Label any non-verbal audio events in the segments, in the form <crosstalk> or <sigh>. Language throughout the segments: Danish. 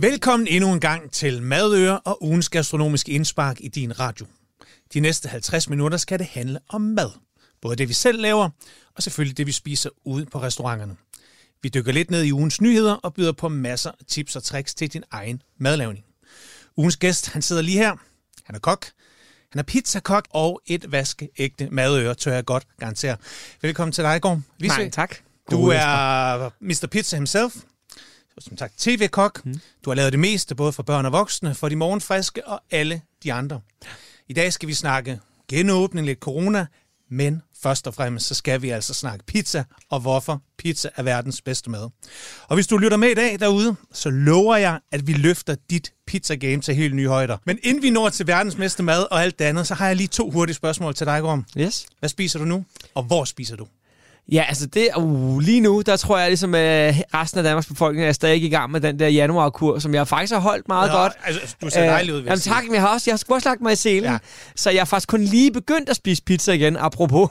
Velkommen endnu en gang til Madøre og ugens gastronomiske indspark i din radio. De næste 50 minutter skal det handle om mad. Både det, vi selv laver, og selvfølgelig det, vi spiser ude på restauranterne. Vi dykker lidt ned i ugens nyheder og byder på masser af tips og tricks til din egen madlavning. Ugens gæst, han sidder lige her. Han er kok. Han er pizzakok og et vaskeægte madøre, tør jeg godt garantere. Velkommen til dig, Gorm. Mange tak. Du er Mr. Pizza himself. Som sagt, tv-kok. Mm. Du har lavet det meste, både for børn og voksne, for de morgenfriske og alle de andre. I dag skal vi snakke genåbning, lidt corona, men først og fremmest så skal vi altså snakke pizza, og hvorfor pizza er verdens bedste mad. Og hvis du lytter med i dag derude, så lover jeg, at vi løfter dit pizza-game til helt nye højder. Men inden vi når til verdens bedste mad og alt det andet, så har jeg lige to hurtige spørgsmål til dig, Gorm. Yes. Hvad spiser du nu, og hvor spiser du? Ja, altså det, uh, lige nu, der tror jeg ligesom, at resten af Danmarks befolkning er stadig i gang med den der januarkur, som jeg faktisk har holdt meget Nå, godt. Altså, du ser dejlig ud, vil Jamen tak, men jeg har også, jeg har også lagt mig i selen, Ja. ja. så jeg har faktisk kun lige begyndt at spise pizza igen, apropos.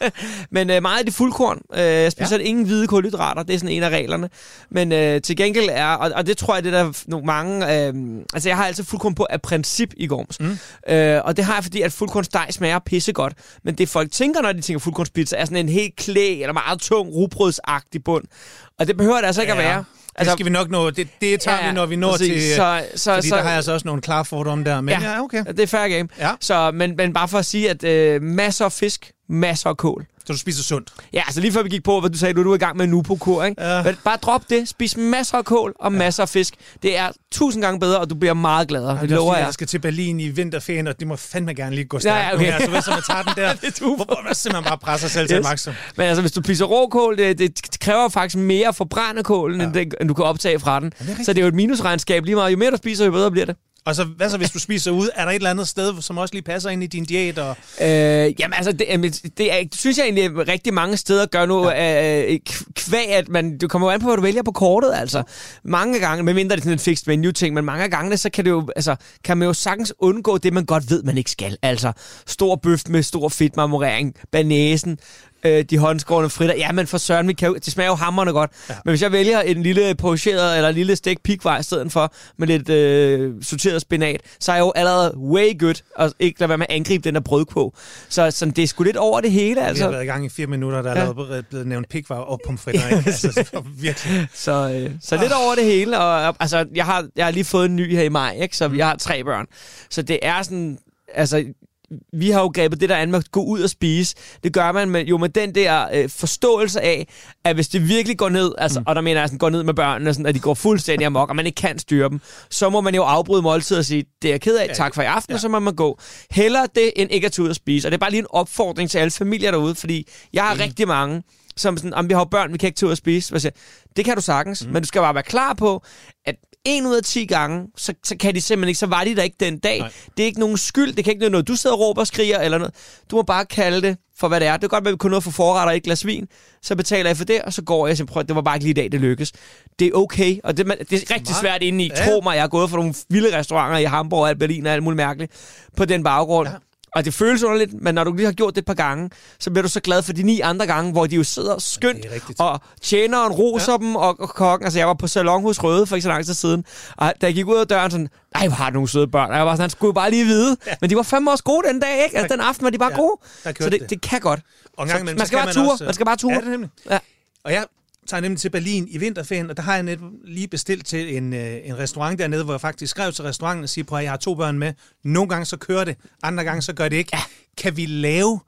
<laughs> men øh, meget af det fuldkorn. Øh, jeg spiser ja. ingen hvide kulhydrater, det er sådan en af reglerne. Men øh, til gengæld er, og, og det tror jeg, det er der nogle mange, øh, altså jeg har altid fuldkorn på af princip i Gorms. Mm. Øh, og det har jeg, fordi at fuldkornsdej smager pissegodt. Men det folk tænker, når de tænker fuldkornspizza, er sådan en helt klæ eller meget tung rugbrødsagtig bund. Og det behøver det altså ikke at være. Altså, det skal vi nok nå. Det, det tager ja, Ja, vi, når vi når præcis. til... Så- så- fordi så- der har jeg altså også nogle klare fordomme der. Men ja, ja okay. Det er fair game. Ja. Så, men, men bare for at sige, at øh, masser af fisk, masser af kål. Så du spiser sundt. Ja, altså lige før vi gik på, hvad du sagde, du, du er i gang med en nupo-kur, ikke? Ja. Men bare drop det. Spis masser af kål og masser af fisk. Det er tusind gange bedre, og du bliver meget gladere. Det Det er lover jeg. jeg skal til Berlin i vinterferien, og det må fandme gerne lige gå stærkt. Ja, ja, okay. nu her. Så hvis man tager den der, <laughs> Det er super. hvor man simpelthen bare presser selv til Yes. yes. maksimum. Men altså, hvis du spiser råkål, det, det kræver faktisk mere for brændekålen, ja. end, det, end du kan optage fra den. det er rigtigt. så det er jo et minusregnskab lige meget. Jo mere du spiser, jo bedre bliver det. Og så, hvad så, hvis du spiser ud? Er der et eller andet sted, som også lige passer ind i din diæt? Og... Øh, jamen altså, det, det, er, synes jeg egentlig, at rigtig mange steder gør nu, ja. øh, kvæg, at man, du kommer jo an på, hvad du vælger på kortet, altså. Mange gange, medmindre det er sådan en fixed menu-ting, men mange gange, så kan, det jo, altså, kan man jo sagtens undgå det, man godt ved, man ikke skal. Altså, stor bøf med stor fedtmarmorering, banæsen, øh, de håndskårne fritter. Ja, men for søren, vi kan jo, det smager jo hammerne godt. Ja. Men hvis jeg vælger en lille pocheret eller en lille stegt pikvej i stedet for med lidt øh, sorteret spinat, så er jeg jo allerede way good og ikke lade være med at angribe den der brød på. Så sådan, det er sgu lidt over det hele, Vi har altså. været i gang i fire minutter, der er Ja. lavet, blevet nævnt pikvar og pomfritter. Ikke? <laughs> Altså, var virkelig. Så, øh, så lidt over det hele. Og, altså, jeg har, jeg har lige fået en ny her i maj, ikke? så jeg har tre børn. Så det er sådan, altså, vi har jo grebet det der an med at gå ud og spise. Det gør man med, jo med den der øh, forståelse af, at hvis det virkelig går ned, altså, mm. og der mener jeg sådan, går ned med børnene, sådan, at de går fuldstændig amok, og man ikke kan styre dem, så må man jo afbryde måltid og sige, det er jeg ked af, tak for i aften, ja. og så må man gå. Hellere det, end ikke at tage ud og spise. Og det er bare lige en opfordring til alle familier derude, fordi jeg har mm. rigtig mange, som sådan, om vi har børn, vi kan ikke tage ud og spise. Hvad siger, jeg, det kan du sagtens, mm. men du skal bare være klar på, at en ud af 10 gange, så, så kan de simpelthen ikke, så var de der ikke den dag. Nej. Det er ikke nogen skyld, det kan ikke være noget, du sidder og råber og skriger eller noget. Du må bare kalde det for, hvad det er. Det er godt, at vi kun noget for forretter og et glas vin. Så betaler jeg for det, og så går jeg og prøv, det var bare ikke lige i dag, det lykkes. Det er okay, og det, man- det er rigtig svært inde i. Ja. Tro mig, jeg har gået for nogle vilde restauranter i Hamburg og Berlin og alt muligt mærkeligt på den baggrund. Ja. Ja. Og det føles underligt, men når du lige har gjort det et par gange, så bliver du så glad for de ni andre gange, hvor de jo sidder skønt, rigtigt. og tjeneren roser ja. dem, og, og kokken, altså jeg var på salon hos Røde for ikke så lang tid siden, og da jeg gik ud af døren, sådan, nej, hvor har du nogle søde børn, og jeg var sådan, han skulle bare lige vide, ja. men de var fandme også gode den dag, ikke? Altså den aften var de bare Ja, ja. gode, så det, det. det kan godt. Og en Så man skal kan bare ture, også- man skal bare ture. Ja, det er nemlig. Ja. Og jeg tager nemlig til Berlin i vinterferien, og der har jeg net lige bestilt til en, øh, en restaurant dernede, hvor jeg faktisk skrev til restauranten og siger, prøv at jeg har to børn med. Nogle gange så kører det, andre gange så gør det ikke. Ja. Kan vi lave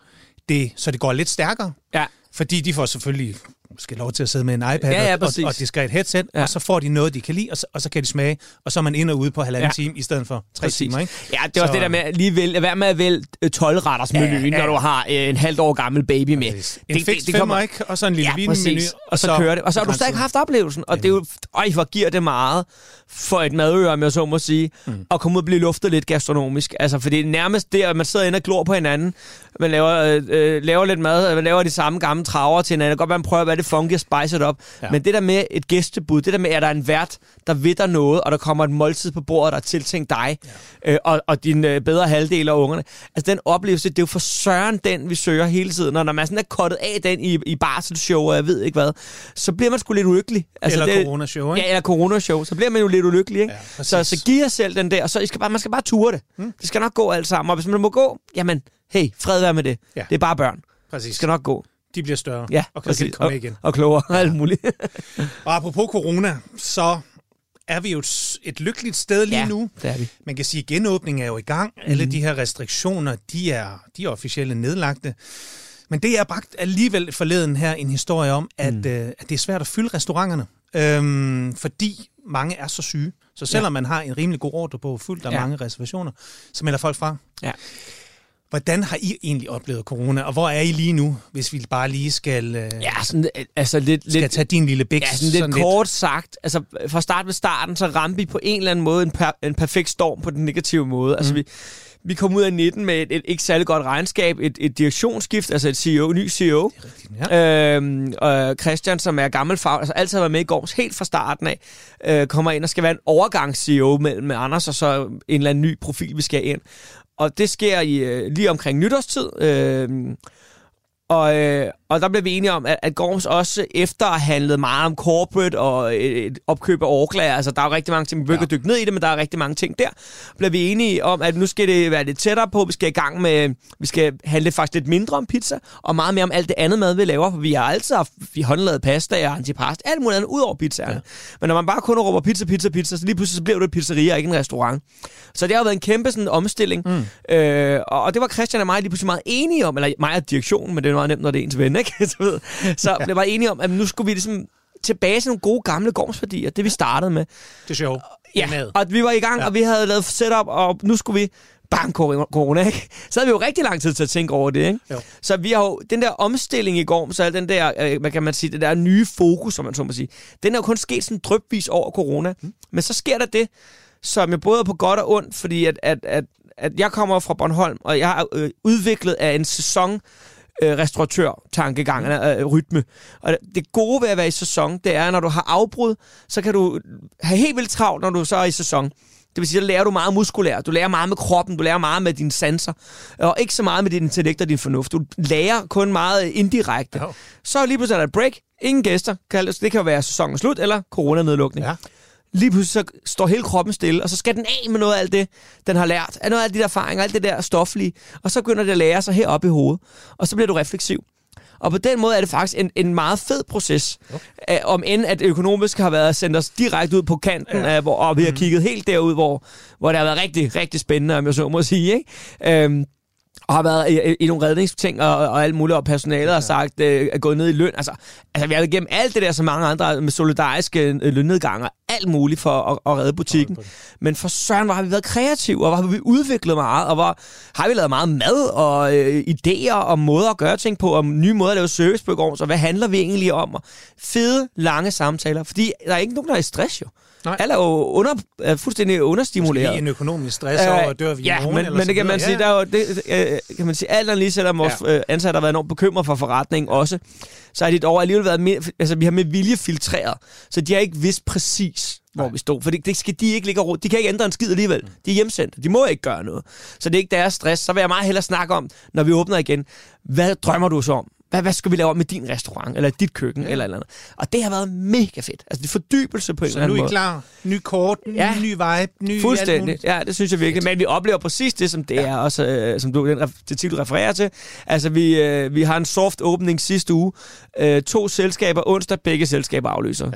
det, så det går lidt stærkere? Ja. Fordi de får selvfølgelig måske lov til at sidde med en iPad Ja, ja, og, præcis. og, og diskret headset, ja. Ja. og så får de noget, de kan lide, og så, og så kan de smage, og så er man ind og ude på halvanden ja. Ja. time, i stedet for tre Præcis. timer. Ikke? Ja, det var Så- det der med at lige vælge, være med at vælge 12-retters menuen, Ja, ja, ja. når du har øh, en halvt år gammel baby med. Præcis. En fix femmer, ikke? Og så en lille ja, vinmenu. præcis. Og så, kører det. Og så har du stadig haft oplevelsen. Og det er jo, øj, hvor giver det meget for et madøre, om jeg så må sige, mm. at komme ud og blive luftet lidt gastronomisk. Altså, for det er nærmest der, at man sidder inde og glor på hinanden. Man laver, øh, øh, laver lidt mad, man laver de samme gamle traver til hinanden. Det kan godt man prøver at være det funky og spice it up. Ja. Men det der med et gæstebud, det der med, at der er en vært, der ved dig noget, og der kommer et måltid på bordet, der er tiltænkt dig, ja. øh, og, og din øh, bedre halvdel af ungerne. Altså den oplevelse, det er jo for søren den, vi søger hele tiden. Og når man sådan er kottet af den i, i barselsshow, og jeg ved ikke hvad, så bliver man sgu lidt ulykkelig. Altså, eller det, coronashow, ikke? Ja, eller coronashow. Så bliver man jo lidt ulykkelig, ikke? Ja, så, så giv jer selv den der, og så I skal bare, man skal bare ture det. Hmm. Det skal nok gå alt sammen. Og hvis man må gå, jamen, hey, fred være med det. Ja. Det er bare børn. Præcis. Det skal nok gå. De bliver større, Ja, og kan præcis. komme og, igen. og klogere og alt muligt. <laughs> Og apropos corona, så er vi jo et, et lykkeligt sted lige ja, nu. det er vi. Man kan sige, at genåbningen er jo i gang. Mhm. Alle de her restriktioner, de er, de er officielle nedlagte. Men det er bragt alligevel forleden her en historie om, at, Mhm. mm. øh, at det er svært at fylde restauranterne, øhm, fordi mange er så syge. Så selvom ja. man har en rimelig god ordre på fuldt, der er Ja. mange reservationer, så melder folk fra. Ja. Hvordan har I egentlig oplevet corona, og hvor er I lige nu, hvis vi bare lige skal, øh, Ja, sådan, øh, altså lidt, skal lidt, tage din lille bæk? Ja, sådan lidt kort sagt. Altså, fra start ved starten, så ramte vi på en eller anden måde en, per, en perfekt storm på den negative måde. Mm. Altså, vi, vi kom ud af 19 med et, et ikke særlig godt regnskab, et, et direktionsskift, altså et CEO, ny CEO. Ja. Øhm, og Christian, som er gammel fag, altså altid har været med i Gorms helt fra starten af, øh, kommer ind og skal være en overgangs-CEO mellem med Anders, og så en eller anden ny profil, vi skal ind. Og det sker i, øh, lige omkring nytårstid. Øh, og, øh, og der blev vi enige om, at, at Gorms også efter har handlet meget om corporate og et, et opkøb af overklager, altså der er jo rigtig mange ting, vi behøver Ja. dykke ned i det, men der er rigtig mange ting der, blev vi enige om, at nu skal det være lidt tættere på, vi skal i gang med, vi skal handle faktisk lidt mindre om pizza, og meget mere om alt det andet mad, vi laver, for vi har altid haft, vi håndlavet pasta og antipast, alt muligt andet, ud over pizzaerne. Ja. Men når man bare kun råber pizza, pizza, pizza, så lige pludselig så bliver det et pizzeria og ikke en restaurant. Så det har været en kæmpe sådan, omstilling. Mm. Øh, og, og det var Christian og mig lige pludselig meget enige om, eller mig og direktionen, men det er meget nemt, når det er ens ven, <laughs> ikke? Så, ved, så blev bare enige om, at nu skulle vi ligesom tilbage til nogle gode gamle gårdsværdier, det vi startede med. Det er sjovt. Ja, og vi var i gang, Ja. og vi havde lavet setup, og nu skulle vi bang, corona, corona, ikke? Så havde vi jo rigtig lang tid til at tænke over det, ikke? Jo. Så vi har jo, den der omstilling i går, så den der, øh, hvad kan man sige, det der nye fokus, som man så må sige, den er jo kun sket sådan drøbvis over corona. Mm. Men så sker der det, som jeg både er på godt og ondt, fordi at, at, at, at jeg kommer fra Bornholm, og jeg har øh, udviklet af en sæson øh, restauratør-tankegang, eller øh, rytme. Og det gode ved at være i sæson, det er, når du har afbrud, så kan du have helt vildt travlt, når du så er i sæson. Det vil sige, så lærer du meget muskulært, du lærer meget med kroppen, du lærer meget med dine sanser, og ikke så meget med din intellekt og din fornuft. Du lærer kun meget indirekte. Jo. Så lige pludselig er der et break, ingen gæster, det kan jo være sæsonen slut, eller coronanedlukning. Ja. Lige pludselig så står hele kroppen stille, og så skal den af med noget af alt det, den har lært, af noget af de der erfaringer, alt det der stoflige, og så begynder det at lære sig heroppe i hovedet, og så bliver du refleksiv. Og på den måde er det faktisk en, en meget fed proces. Okay. om end at økonomisk har været sendt os direkte ud på kanten, Ja. ja. hvor, og vi har kigget helt derud, hvor, hvor det har været rigtig, rigtig spændende, om jeg så må sige. Ikke? Øhm, og har været i, i, nogle redningsting og, og alt muligt, og personalet ja. har sagt, øh, er gået ned i løn. Altså, altså, vi har været igennem alt det der, som mange andre med solidariske øh, lønnedganger, alt muligt for at, at redde butikken. Men for søren, hvor har vi været kreative, og hvor har vi udviklet meget, og hvor har vi lavet meget mad og øh, idéer og måder at gøre ting på, og nye måder at lave service på i går, så hvad handler vi egentlig om? Og fede, lange samtaler, fordi der er ikke nogen, der er i stress jo. Nej. Alle er jo under, er fuldstændig understimuleret. Lige en økonomisk stress over, at dør vi i ja, morgen, men, eller men det kan man sige, der er jo, det, øh, kan man sige, alt andet lige, selvom vores Ja. ja. ansatte har været enormt bekymret for forretningen også, så har dit år alligevel været mere, altså vi har med vilje filtreret, så de har ikke vidst præcis, hvor Nej. vi stod, for det, det skal de ikke ligge og ro- De kan ikke ændre en skid alligevel. De er hjemsendt. De må ikke gøre noget. Så det er ikke deres stress. Så vil jeg meget hellere snakke om, når vi åbner igen, hvad drømmer du så om? Hvad, hvad skal vi lave med din restaurant, eller dit køkken, ja. eller eller andet. Og det har været mega fedt. Altså, det fordybelse på en Så eller nu anden er I måde. klar. Ny kort, Ja. ny vibe, ny Fuldstændig. Ja, det synes jeg virkelig. Men vi oplever præcis det, som det ja. er, også, øh, som du, den det titel, refererer til. Altså, vi, øh, vi har en soft åbning sidste uge. Øh, to selskaber onsdag, begge selskaber aflyser.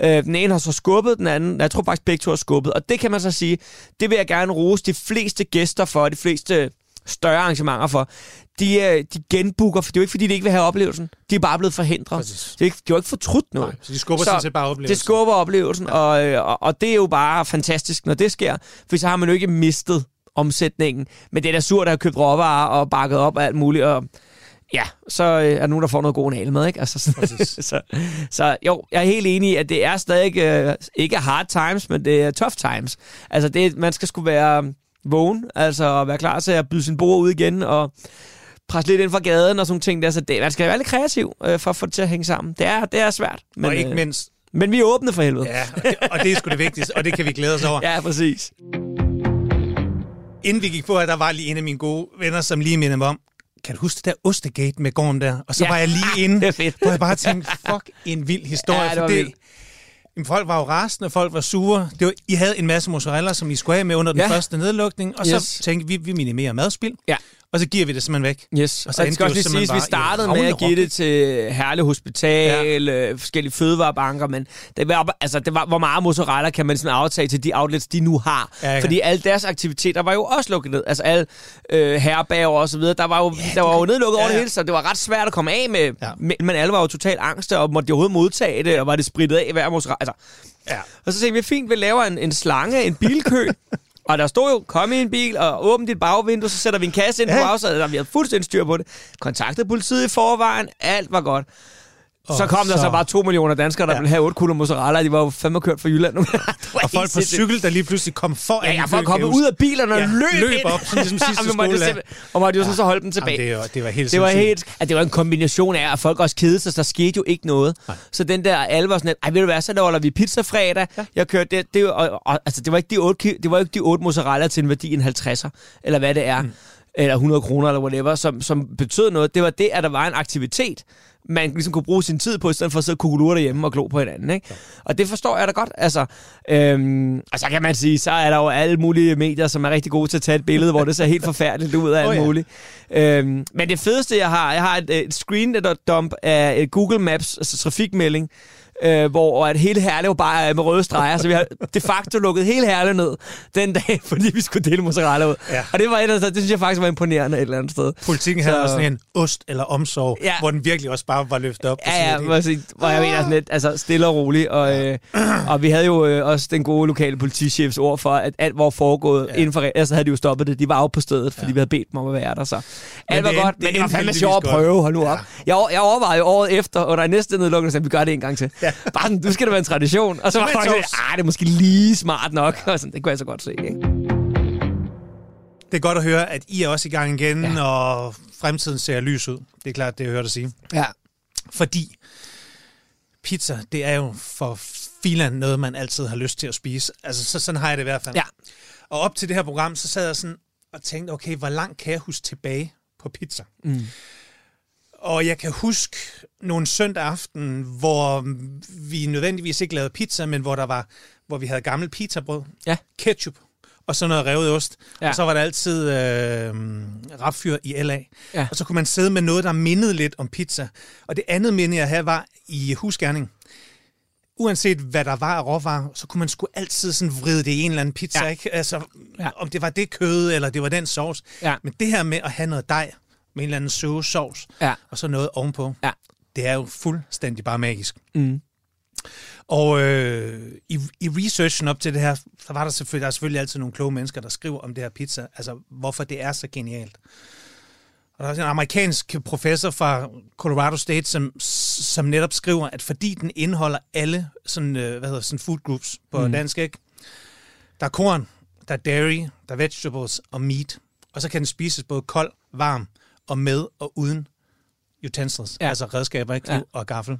Ja. Øh, den ene har så skubbet, den anden, jeg tror faktisk begge to har skubbet. Og det kan man så sige, det vil jeg gerne rose de fleste gæster for, de fleste større arrangementer for. De, øh, de genbooker, for det er jo ikke, fordi de ikke vil have oplevelsen. De er bare blevet forhindret. Præcis. Det er ikke, de har jo ikke fortrudt noget. Nej, så de skubber sådan set bare oplevelsen. Det skubber oplevelsen, ja. og, øh, og, og det er jo bare fantastisk, når det sker. For så har man jo ikke mistet omsætningen. Men det er da surt at have købt råvarer og bakket op og alt muligt. Og ja, så øh, er der nogen, der får noget god nale med, ikke? Altså, <laughs> så, så jo, jeg er helt enig i, at det er stadig øh, ikke hard times, men det er tough times. Altså, det, man skal skulle være vågen, altså at være klar til at byde sin bord ud igen, og presse lidt ind fra gaden og sådan ting der. Så det, man skal være lidt kreativ øh, for at få det til at hænge sammen. Det er, det er svært. Men, og ikke øh, mindst. men vi er åbne for helvede. Ja, og det, og det er sgu det vigtigste, og det kan vi glæde os over. <laughs> Ja, præcis. Inden vi gik på, at der var lige en af mine gode venner, som lige mindede mig om, kan du huske det der Ostegate med Gorm der? Og så Ja. var jeg lige inde, <laughs> Det er fedt. hvor jeg bare tænkte, fuck en vild <laughs> historie. Ja, det for var vildt. Jamen, folk var jo rasende, folk var sure. Det var, I havde en masse mozzarella, som I skulle have med under den Ja. første nedlukning, og Yes. så tænkte vi, vi minimerer madspild, Ja. Og så giver vi det simpelthen væk. Yes, Og og så så det skal også lige siges, vi startede med at give det til Herle Hospital, ja. øh, forskellige fødevarebanker, men det var, altså, det var, hvor meget mozzarella kan man sådan aftage til de outlets, de nu har. Ja, ja. Fordi alle deres aktiviteter var jo også lukket ned. Altså alle øh, herberger og så videre, der var jo, ja, der var jo nedlukket ja, over det ja. hele, så det var ret svært at komme af med. Ja. Men, men alle var jo totalt angste, og måtte de overhovedet modtage det, og var det spritet af hver mozzarella. Altså, Ja. og så tænkte vi, fint, vi laver en, en slange, en bilkø. <laughs> og der stod jo, kom i en bil og åbn dit bagvindue, så sætter vi en kasse ind på Ja. bagsædet. Der vi havde fuldstændig styr på det. Kontaktede politiet i forvejen, alt var godt. Så kom der så, bare to millioner danskere, der Ja. ville have otte kugler mozzarella. De var jo fandme kørt fra Jylland <laughs> Og folk på cykel, der lige pludselig kom foran. Ja, jeg folk køkøbs. ud af bilerne og Ja, løb, løb ind. op, sådan ligesom <laughs> sidste Og jo skoledag. Og måtte jo sådan så holde dem tilbage. Jamen, det, var, det var helt Det var helt, at det var en kombination af, at folk også kedede sig, så der skete jo ikke noget. Nej. Så den der alvor var sådan, lidt, ej, ved du hvad, så holder vi pizza fredag. Ja. Jeg kørte det, det, og, og, altså, det var ikke de otte, det var ikke de otte mozzarella til en værdi en 50'er, eller hvad det er, mm. Eller 100 kroner, eller whatever, som, som betød noget. Det var det, at der var en aktivitet, man ligesom kunne bruge sin tid på, i stedet for at sidde og kukulure derhjemme og glo på hinanden. Ikke? Ja. Og det forstår jeg da godt. Altså, øhm, og så kan man sige, så er der jo alle mulige medier, som er rigtig gode til at tage et billede, hvor det ser helt forfærdeligt ud af <laughs> alt Åh, ja. muligt. Øhm, men det fedeste, jeg har, jeg har et, et screen dump af et Google Maps, altså trafikmelding, øh, hvor at hele Herlev bare er med røde streger, så vi har de facto lukket hele Herlev ned den dag, <laughs> fordi vi skulle dele mozzarella ud. Ja. Og det var et andet, det synes jeg faktisk var imponerende et eller andet sted. Politikken havde Så- også sådan en ost eller omsorg, Ja. hvor den virkelig også bare var løftet op. Ja, ja, et- hvor, jeg mener sådan lidt, altså stille og roligt. Og, øh, og vi havde jo øh, også den gode lokale politichefs ord for, at alt var foregået ja. Inden for, ellers havde de jo stoppet det. De var jo på stedet, fordi ja. vi havde bedt dem om at være der. Så alt var godt, men det var fandme sjovt at prøve. Hold nu Ja. op. Jeg, jeg overvejede jo året efter, under i næste nedlukning, at vi gør det en gang til. Ja. Bare sådan, du skal det være en tradition. Og så var folk ah, det er måske lige smart nok. Og sådan, det kunne jeg så godt se, ikke? Det er godt at høre, at I er også i gang igen, ja. og fremtiden ser lys ud. Det er klart, det er hørt at sige. Ja. Fordi pizza, det er jo for filan noget, man altid har lyst til at spise. Altså, så, sådan har jeg det i hvert fald. Ja. Og op til det her program, så sad jeg sådan og tænkte, okay, hvor langt kan jeg huske tilbage på pizza? Mm. Og jeg kan huske nogle søndag aften, hvor vi nødvendigvis ikke lavede pizza, men hvor der var, hvor vi havde gammel pizzabrød, Ja. ketchup og så noget revet ost. Ja. Og så var der altid øh, rapfyr i LA. Ja. Og så kunne man sidde med noget, der mindede lidt om pizza. Og det andet minde, jeg havde, var i husgærning. Uanset hvad der var af råvarer, så kunne man sgu altid sådan vride det i en eller anden pizza. Ja. Ikke? Altså, Ja. ja. om det var det kød, eller det var den sovs. Ja. Men det her med at have noget dej med en eller anden søgesovs, Ja. og så noget ovenpå, Ja. det er jo fuldstændig bare magisk. Mm. Og øh, i, i researchen op til det her, så var der selvfølgelig, der er selvfølgelig altid nogle kloge mennesker, der skriver om det her pizza, altså hvorfor det er så genialt. Og der er en amerikansk professor fra Colorado State, som, som netop skriver, at fordi den indeholder alle sådan, øh, hvad hedder, sådan food groups på mm. dansk, ikke? Der er korn, der er dairy, der er vegetables og meat. Og så kan den spises både kold, varm og med og uden utensils, Ja. altså redskaber, ikke? Ja. Kniv og gaffel.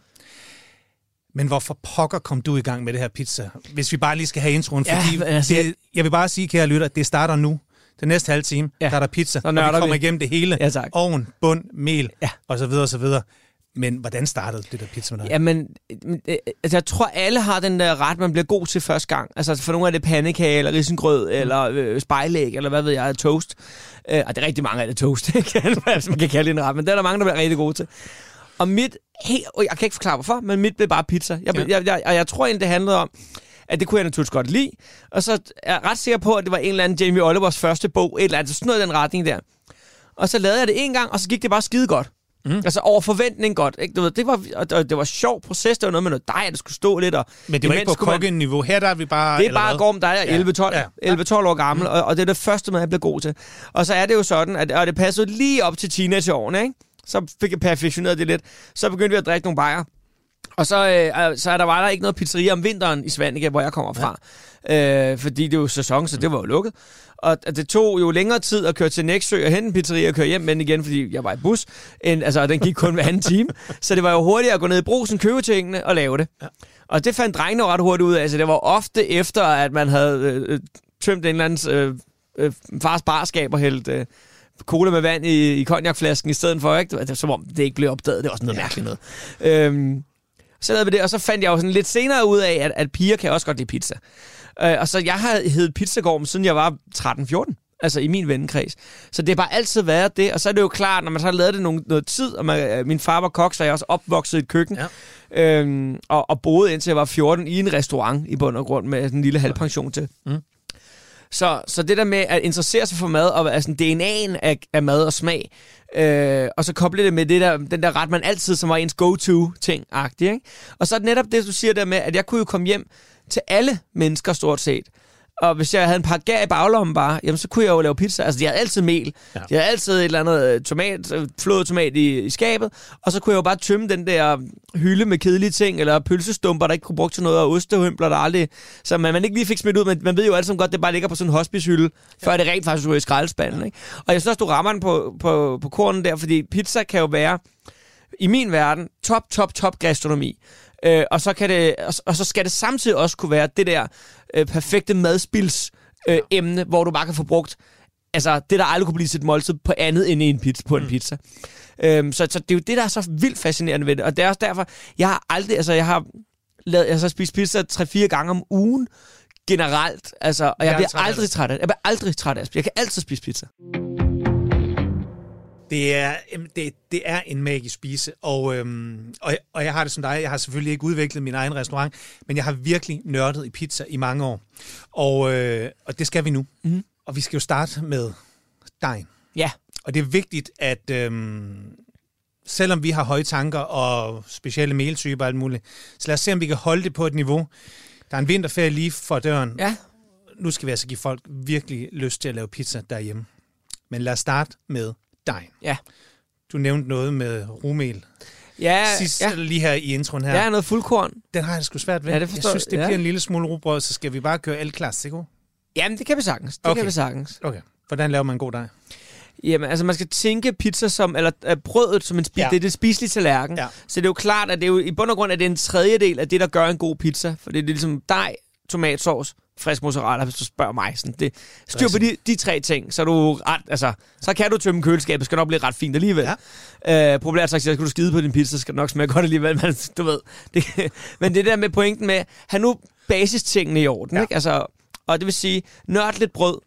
Men hvorfor pokker kom du i gang med det her pizza? Hvis vi bare lige skal have introen, Ja, fordi altså, det, jeg vil bare sige, kære lytter, det starter nu. Den næste halve time, Ja. der er der pizza, og vi kommer vi. igennem det hele. Ja, tak. Oven, bund, mel, Ja. og så videre, og så videre. Men hvordan startede det der pizza med dig? Jamen, øh, altså, jeg tror, alle har den der ret, man bliver god til første gang. Altså, for nogle er det pandekage, eller risengrød, mm. eller øh, spejlæg, eller hvad ved jeg, toast. Øh, og det er rigtig mange af det toast? <laughs> Hvis man kan kalde det en ret, men det er der mange, der bliver rigtig gode til. Og mit, helt, jeg kan ikke forklare hvorfor, men mit blev bare pizza. Jeg, ja. jeg, jeg, og jeg tror egentlig, det handlede om, at det kunne jeg naturligvis godt lide. Og så er jeg ret sikker på, at det var en eller anden Jamie Olivers første bog, et eller andet, sådan noget i den retning der. Og så lavede jeg det en gang, og så gik det bare skide godt. Mm. Altså over forventning godt. Ikke? Du ved, det var, og det, var sjov proces. Det var noget med noget dej, der skulle stå lidt. Og Men det var ikke på man- kokkeniveau. Her der er vi bare... det er bare? Gorm, der er Ja. 11-12 Ja. 11-12 år gammel, og, og det er det første jeg blev god til. Og så er det jo sådan, at og det passede lige op til teenageårene, ikke? Så fik jeg perfektioneret det lidt. Så begyndte vi at drikke nogle bajer. Og så, øh, så er der var der ikke noget pizzeria om vinteren i Svanike, hvor jeg kommer fra. Ja. Øh, fordi det er jo sæson, så det var jo lukket. Og det tog jo længere tid at køre til Næksø og hente en pizzeria og køre hjem men igen, fordi jeg var i bus. End, altså, og den gik kun hver anden time. Så det var jo hurtigt at gå ned i brusen, købe tingene og lave det. Ja. Og det fandt drengene ret hurtigt ud af. Altså, det var ofte efter, at man havde øh, øh, tømt en eller andens øh, øh, fars barskab og hældt øh, cola med vand i, i cognacflasken i stedet for, ikke? Det var, som om det ikke blev opdaget. Det var sådan noget ja. mærkeligt noget. Øhm, så lavede vi det, og så fandt jeg jo sådan lidt senere ud af, at, at piger kan også godt lide pizza. Øh, og så jeg har heddet Pizzagorm, siden jeg var 13-14 altså i min vennekreds. Så det har bare altid været det, og så er det jo klart, når man så har lavet det nogle, noget tid, og man, øh, min far var kok, så jeg også opvokset i et køkken, ja. øhm, og, og boede indtil jeg var 14 i en restaurant i bund og grund med en lille halvpension til. Mm. Så, så det der med at interessere sig for mad, og altså DNA'en af, af mad og smag, øh, og så koble det med det der, den der ret, man altid, som var ens go-to-ting, ikke? Og så det netop det, du siger der med, at jeg kunne jo komme hjem til alle mennesker stort set, og hvis jeg havde en pakke gær i baglommen bare, jamen, så kunne jeg jo lave pizza. Altså, de havde altid mel. Ja. De havde altid et eller andet øh, tomat, øh, flået tomat i, i skabet. Og så kunne jeg jo bare tømme den der hylde med kedelige ting, eller pølsestumper, der ikke kunne bruge til noget, og ostehømpler, der aldrig... Så man, man ikke lige fik smidt ud, men man ved jo altid godt, det bare ligger på sådan en hospicehylde, ja. før det rent faktisk ryger i skraldespanden. Ikke? Og jeg synes også, du rammer den på, på, på kornen der, fordi pizza kan jo være, i min verden, top, top, top gastronomi. Øh, og, så kan det, og, og så skal det samtidig også kunne være det der øh, perfekte madspils øh, emne, hvor du bare kan få brugt altså, det, der aldrig kunne blive sit måltid på andet end en pizza, på en mm. pizza. Øhm, så, så det er jo det, der er så vildt fascinerende ved det. Og det er også derfor, jeg har aldrig, altså jeg har, lavet, jeg har spist pizza 3-4 gange om ugen, generelt. Altså, og jeg, jeg bliver aldrig træt af det. Jeg bliver aldrig træt af det. Jeg kan altid spise pizza. Det er, det, det er en magisk spise, og, øhm, og, og jeg har det som dig. Jeg har selvfølgelig ikke udviklet min egen restaurant, men jeg har virkelig nørdet i pizza i mange år. Og, øh, og det skal vi nu. Mm. Og vi skal jo starte med dejen. Ja. Og det er vigtigt, at øhm, selvom vi har høje tanker og specielle meltyper og alt muligt, så lad os se, om vi kan holde det på et niveau. Der er en vinterferie lige for døren. Ja. Nu skal vi altså give folk virkelig lyst til at lave pizza derhjemme. Men lad os starte med dejen. Ja. Du nævnte noget med rumel. Ja, Sidst, ja. lige her i introen her. Ja, noget fuldkorn. Den har jeg sgu svært ved. Ja, det forstår, jeg synes, det ja. bliver en lille smule rugbrød, så skal vi bare køre El Clasico. Jamen, det kan vi sagtens. Det Okay. kan vi sagtens. Okay. Hvordan laver man en god dej? Jamen, altså man skal tænke pizza som, eller uh, brødet som en spi- Ja. det er det spiselige tallerken. Ja. Så det er jo klart, at det er jo i bund og grund, at det er en tredjedel af det, der gør en god pizza. For det er ligesom dej, tomatsauce, frisk mozzarella, hvis du spørger mig. Sådan, det, styr på de, de tre ting, så du ret, altså, så kan du tømme køleskabet, skal nok blive ret fint alligevel. Ja. Øh, populært sagt, så skal du skide på din pizza, så skal det nok smage godt alligevel, men du ved. Det, <laughs> men det der med pointen med, have nu basistingene i orden, ja. ikke? Altså, og det vil sige, nørd lidt brød,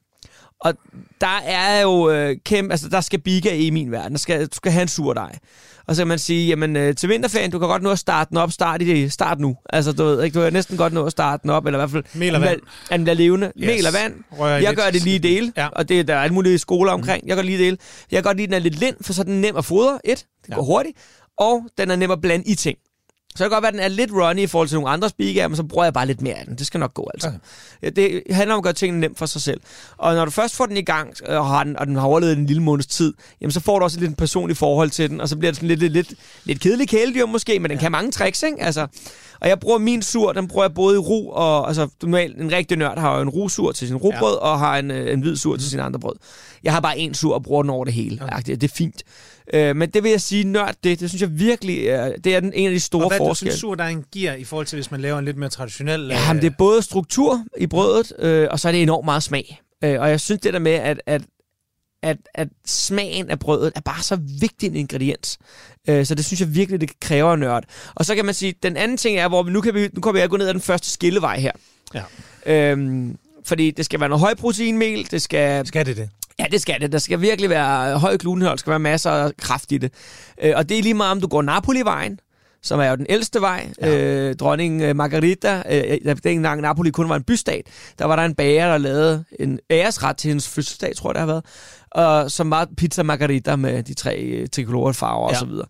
og der er jo øh, kæmpe, altså der skal biga i min verden. Der skal, du skal have en sur dej. Og så kan man sige, jamen øh, til vinterferien, du kan godt nå at starte den op, start, i det, start nu. Altså du ved, ikke, du kan næsten godt nå at starte den op, eller i hvert fald... Mel og vand. At den bliver levende. Yes. Mel og vand. Rører Jeg lidt. gør det lige i dele, Ja. og det, der er alle mulige skoler omkring. Jeg gør lige i dele. Jeg kan godt lide, at den er lidt lind, for så er den nem at fodre. Et, det Ja. går hurtigt. Og den er nem at blande i ting. Så det kan godt være, at den er lidt runny i forhold til nogle andre speaker, men så bruger jeg bare lidt mere af den. Det skal nok gå, altså. Ja, det handler om at gøre tingene nemt for sig selv. Og når du først får den i gang, og, har den, og den har overlevet en lille måneds tid, jamen så får du også et lidt personligt forhold til den, og så bliver det sådan lidt, lidt, lidt, lidt kedelig kæledyr måske, men den kan mange tricks, ikke? Altså, og jeg bruger min sur, den bruger jeg både i ru og... Altså, normalt, en rigtig nørd har jo en rusur til sin rugbrød, ja. og har en, øh, en hvid sur til sin andre brød. Jeg har bare en sur og bruger den over det hele. Ja. Det, er fint. Øh, men det vil jeg sige, nørd det, det synes jeg virkelig, er, det er den, en af de store Og hvad du forskelle. synes, surdejen giver i forhold til, hvis man laver en lidt mere traditionel... Ja, men det er både struktur i brødet, øh, og så er det enormt meget smag. Øh, og jeg synes det der med, at, at, at, at smagen af brødet er bare så vigtig en ingrediens. Øh, så det synes jeg virkelig, det kræver en nørd. Og så kan man sige, den anden ting er, hvor vi nu, kan vi, nu kommer vi at gå ned ad den første skillevej her. Ja. Øhm, fordi det skal være noget højproteinmel, det skal Skal det det? Ja, det skal det. Der skal virkelig være høj glutenhold, der skal være masser af kraft i det. Øh, og det er lige meget, om du går Napoli-vejen, som er jo den ældste vej. Ja. Øh, dronning øh, Margarita, øh, da dengang Napoli kun var en bystat, der var der en bager, der lavede en æresret til hendes fødselsdag, tror jeg, det har været. Og som var pizza margarita med de tre øh, tricolore farver Ja. og så videre.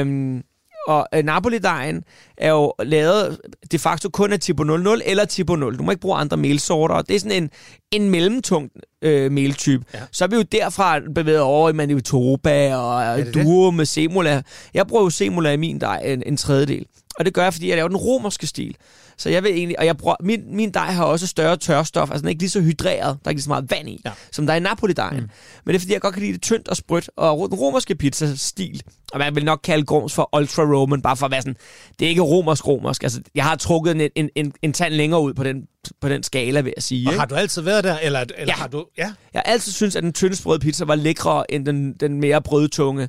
Øhm, og øh, Napoli-dejen er jo lavet de facto kun af tipo 00 eller tipo 0. Du må ikke bruge andre melsorter. Og det er sådan en, en mellemtung øh, meltype. Ja. Så er vi jo derfra bevæget over i Manitoba og det duo med semola. Jeg bruger jo semola i min dej en, en tredjedel. Og det gør jeg, fordi jeg laver den romerske stil. Så jeg vil egentlig, og jeg bruger, min, min dej har også større tørstof, altså den er ikke lige så hydreret, der er ikke lige så meget vand i, Ja. som der er i Napoli-dejen. Mm. Men det er fordi, jeg godt kan lide det tyndt og sprødt, og den romerske pizza-stil, og man vil nok kalde Grums for ultra roman, bare for at være sådan, det er ikke romersk romersk. Altså, jeg har trukket en, en, en, en tand længere ud på den, på den skala, vil jeg sige. Og ikke? har du altid været der, eller, eller Ja. har du... Ja. Jeg har altid synes, at den tyndesbrød pizza var lækrere end den, den mere brødtunge,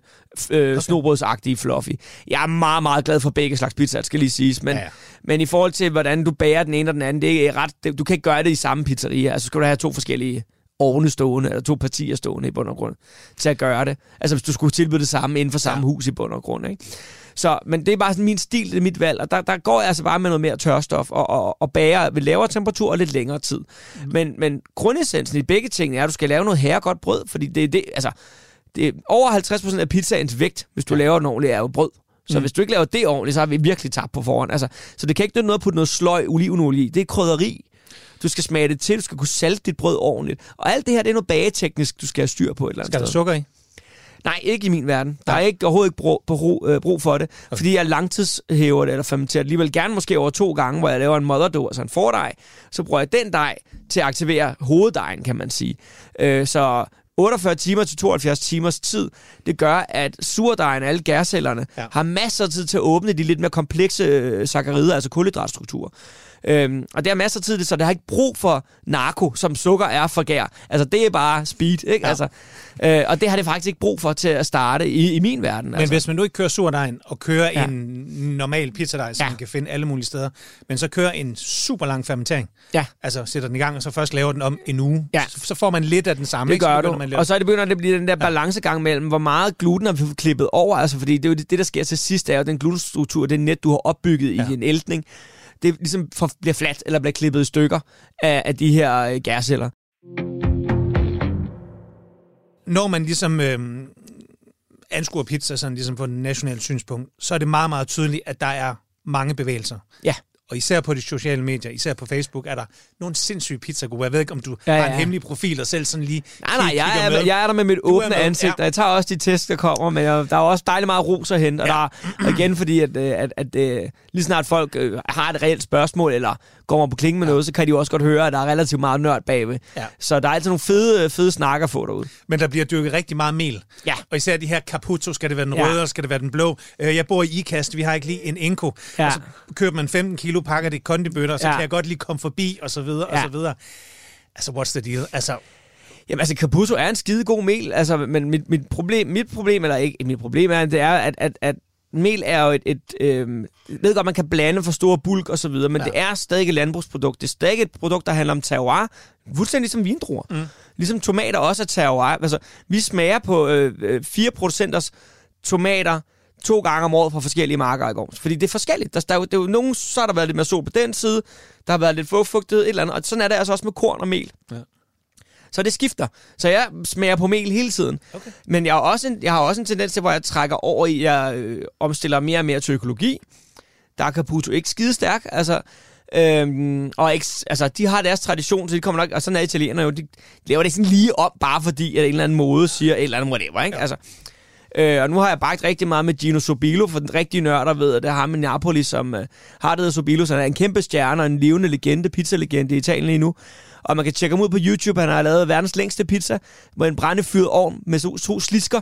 øh, okay. snobrødsagtige fluffy. Jeg er meget, meget glad for begge slags pizza, skal lige siges. Men, ja, ja. men i forhold til, hvordan du bager den ene og den anden, det er ret, det, du kan ikke gøre det i samme pizzeria. Altså, skal du have to forskellige ovne stående, eller to partier stående i bund og grund, til at gøre det. Altså, hvis du skulle tilbyde det samme inden for samme Ja. hus i bund og grund, ikke? Så, men det er bare sådan min stil, det er mit valg, og der, der går jeg altså bare med noget mere tørstof og, og, og bager ved lavere temperatur og lidt længere tid. Mm. Men, men grundessensen i begge ting er, at du skal lave noget herregodt brød, fordi det er det, altså, det er over 50% af pizzaens vægt, hvis du ja. laver den ordentligt, er jo brød. Så mm. hvis du ikke laver det ordentligt, så har vi virkelig tabt på forhånd. Altså, så det kan ikke nytte noget at putte noget sløj olivenolie i. Det er krydderi. Du skal smage det til, du skal kunne salte dit brød ordentligt. Og alt det her, det er noget bageteknisk, du skal have styr på et eller andet Skal der sted. sukker i? Nej, ikke i min verden. Der er ikke, overhovedet ikke brug, brug, øh, brug for det, okay. fordi jeg langtidshæver det, eller fermenterer det alligevel gerne måske over to gange, hvor jeg laver en mother dough, altså en fordej. Så bruger jeg den dej til at aktivere hoveddejen, kan man sige. Øh, så 48 timer til 72 timers tid, det gør, at surdejen, alle gærcellerne, Ja. har masser af tid til at åbne de lidt mere komplekse øh, sakkarider, altså kulhydratstrukturer. Øhm, og det har masser af tid, så det har ikke brug for narko, som sukker er for gær. Altså, det er bare speed, ikke? Ja. Altså, øh, og det har det faktisk ikke brug for til at starte i, i min verden. Men altså. hvis man nu ikke kører surdejen og kører ja. En normal pizzadej, som ja. Man kan finde alle mulige steder, men så kører en super lang fermentering, Ja. altså sætter den i gang, og så først laver den om en uge, Ja. så, så får man lidt af den samme. Det ikke? Gør begynder du. Man lidt- Og så er det begynder det at blive den der balancegang mellem, hvor meget gluten har vi klippet over. Altså, fordi det er jo det, det, der sker til sidst, er jo den glutenstruktur, det net, du har opbygget i Ja. din æltning. Det ligesom for, bliver fladt, eller bliver klippet i stykker af, af de her øh, gærceller. Når man ligesom øh, anskuer pizza sådan ligesom på et nationalt synspunkt, så er det meget, meget tydeligt, at der er mange bevægelser. Ja. Og især på de sociale medier, især på Facebook, er der nogle sindssyge pizzagrupper. Jeg ved ikke, om du Ja, ja, ja, har en ja. hemmelig profil og selv sådan lige Nej, nej, kig- jeg er, med. jeg er der med mit Du åbne med, ansigt, ja. og jeg tager også de test, der kommer, men jeg, der er også dejligt meget ros at hente, og, Ja. der er, og igen fordi, at, øh, at, at, at lige snart folk øh, har et reelt spørgsmål, eller kommer på klingen med ja. noget, så kan de også godt høre, at der er relativt meget nørd bagved. Ja. Så der er altid nogle fede, fede snakker få derude. Men der bliver dyrket rigtig meget mel. Ja. Og især de her Caputo, skal det være den Ja. røde, eller skal det være den blå? Øh, Jeg bor i IKAST, vi har ikke lige en Enko. Ja. Og så køber man 15 kilo, pakker det kondibøtter, så Ja. kan jeg godt lige komme forbi, og så videre, og Ja. så videre. Altså, what's the deal? Altså, Jamen altså, Caputo er en skide god mel, altså, men mit, mit, problem, mit problem, eller ikke, mit problem er, det er, at, at, at mel er jo et, et øh, jeg ved godt, man kan blande for store bulk og så videre, men Ja. det er stadig et landbrugsprodukt. Det er stadig et produkt, der handler om terroir, fuldstændig ligesom vindruer. Mm. Ligesom tomater også er terroir. Altså, vi smager på øh, øh, fire producenters tomater to gange om året fra forskellige marker i går. Fordi det er forskelligt. Der, der, er jo- det er jo nogen, så har der været lidt mere sol på den side, der har været lidt fugtighed, et eller andet. Og sådan er det altså også med korn og mel. Ja. Så det skifter. Så jeg smager på mel hele tiden. Okay. Men jeg har, også en, jeg har også en tendens til, hvor jeg trækker over i, jeg øh, omstiller mere og mere til økologi. Der er Caputo ikke skide stærk. Altså, øhm, og ikke, altså, de har deres tradition, så de kommer nok, og sådan er italienere jo, de laver det sådan lige op, bare fordi, at en eller anden mode siger et eller andet whatever, ikke? Ja. Altså, Øh, og nu har jeg bagt rigtig meget med Gino Sobilo, for den rigtige nørder ved, at det er ham i Napoli, som øh, har det Sobilo, så han er en kæmpe stjerne og en levende legende, pizzalegende i Italien lige nu. Og man kan tjekke ham ud på YouTube, han har lavet verdens længste pizza med en brændefyret ovn med to, to slisker,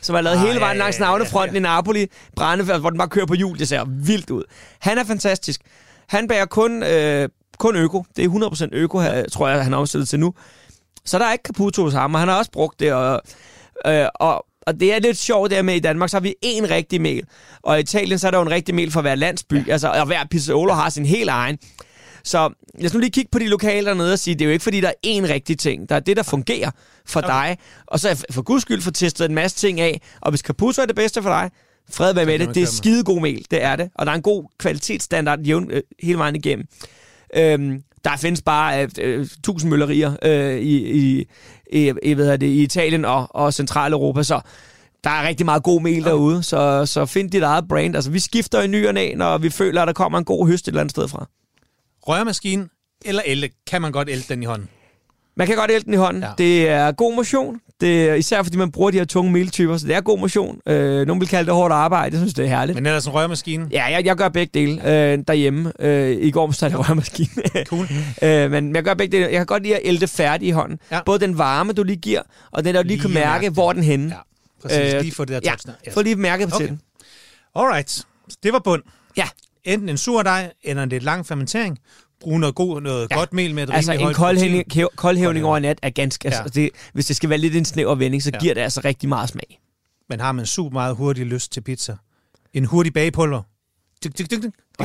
som er lavet Ah, hele ja, vejen ja, langs ja, ja, navnefronten ja. i Napoli, brændefyret, hvor den bare kører på hjul, det ser vildt ud. Han er fantastisk. Han bager kun, øh, kun øko, det er 100% øko, her, tror jeg, han har omstillet til nu. Så der er ikke Caputo hos ham, og han har også brugt det, og, øh, og, og det er lidt sjovt der med, i Danmark, så har vi én rigtig mel, og i Italien, så er der jo en rigtig mel for hver landsby, ja. altså, og hver pizzaiolo har sin helt egen. Så lad os nu lige kigge på de lokale dernede og sige, det er jo ikke fordi, der er én rigtig ting. Der er det, der fungerer for okay. dig. Og så for guds skyld få testet en masse ting af. Og hvis Caputo er det bedste for dig, fred være med det. Det er køre med. skide god mel, det er det. Og der er en god kvalitetsstandard jævn, øh, hele vejen igennem. Øhm, der findes bare øh, tusind møllerier øh, i, i, i, i, hvad det, i Italien og, og Centraleuropa, så der er rigtig meget god mel derude, så, så find dit eget brand. Altså, vi skifter i ny og næ, når vi føler, at der kommer en god høst et eller andet sted fra. rørmaskine eller el, kan man godt ælte den i hånden? Man kan godt ælte den i hånden. Ja. Ja. Det er god motion. Det er, især fordi man bruger de her tunge meltyper, så det er god motion. Øh, nogle vil kalde det hårdt arbejde. Jeg synes, det er herligt. Men ellers en rørmaskine? Ja, jeg, jeg gør begge dele øh, derhjemme. Øh, I går måtte jeg <laughs> rørmaskine. Cool. øh, men jeg gør begge dele. Jeg kan godt lide at ælte færdig i hånden. Ja. Både den varme, du lige giver, og den, der du lige, Lige kan mærke, mærke hvor er den henne. Ja, præcis. Øh, lige få det der Ja, touch der. Yes. få lige mærket på Okay. til den. Alright. Det var bund. Ja, enten en sur dej, eller en lidt lang fermentering. Brug noget, god, noget Ja. godt mel med et Altså en koldhævning, koldhævning over nat er ganske... Ja. Altså, det, hvis det skal være lidt en snæver vending, så Ja. giver det altså rigtig meget smag. Men har man super meget hurtig lyst til pizza? En hurtig bagepulver? Dyk, dyk, dyk,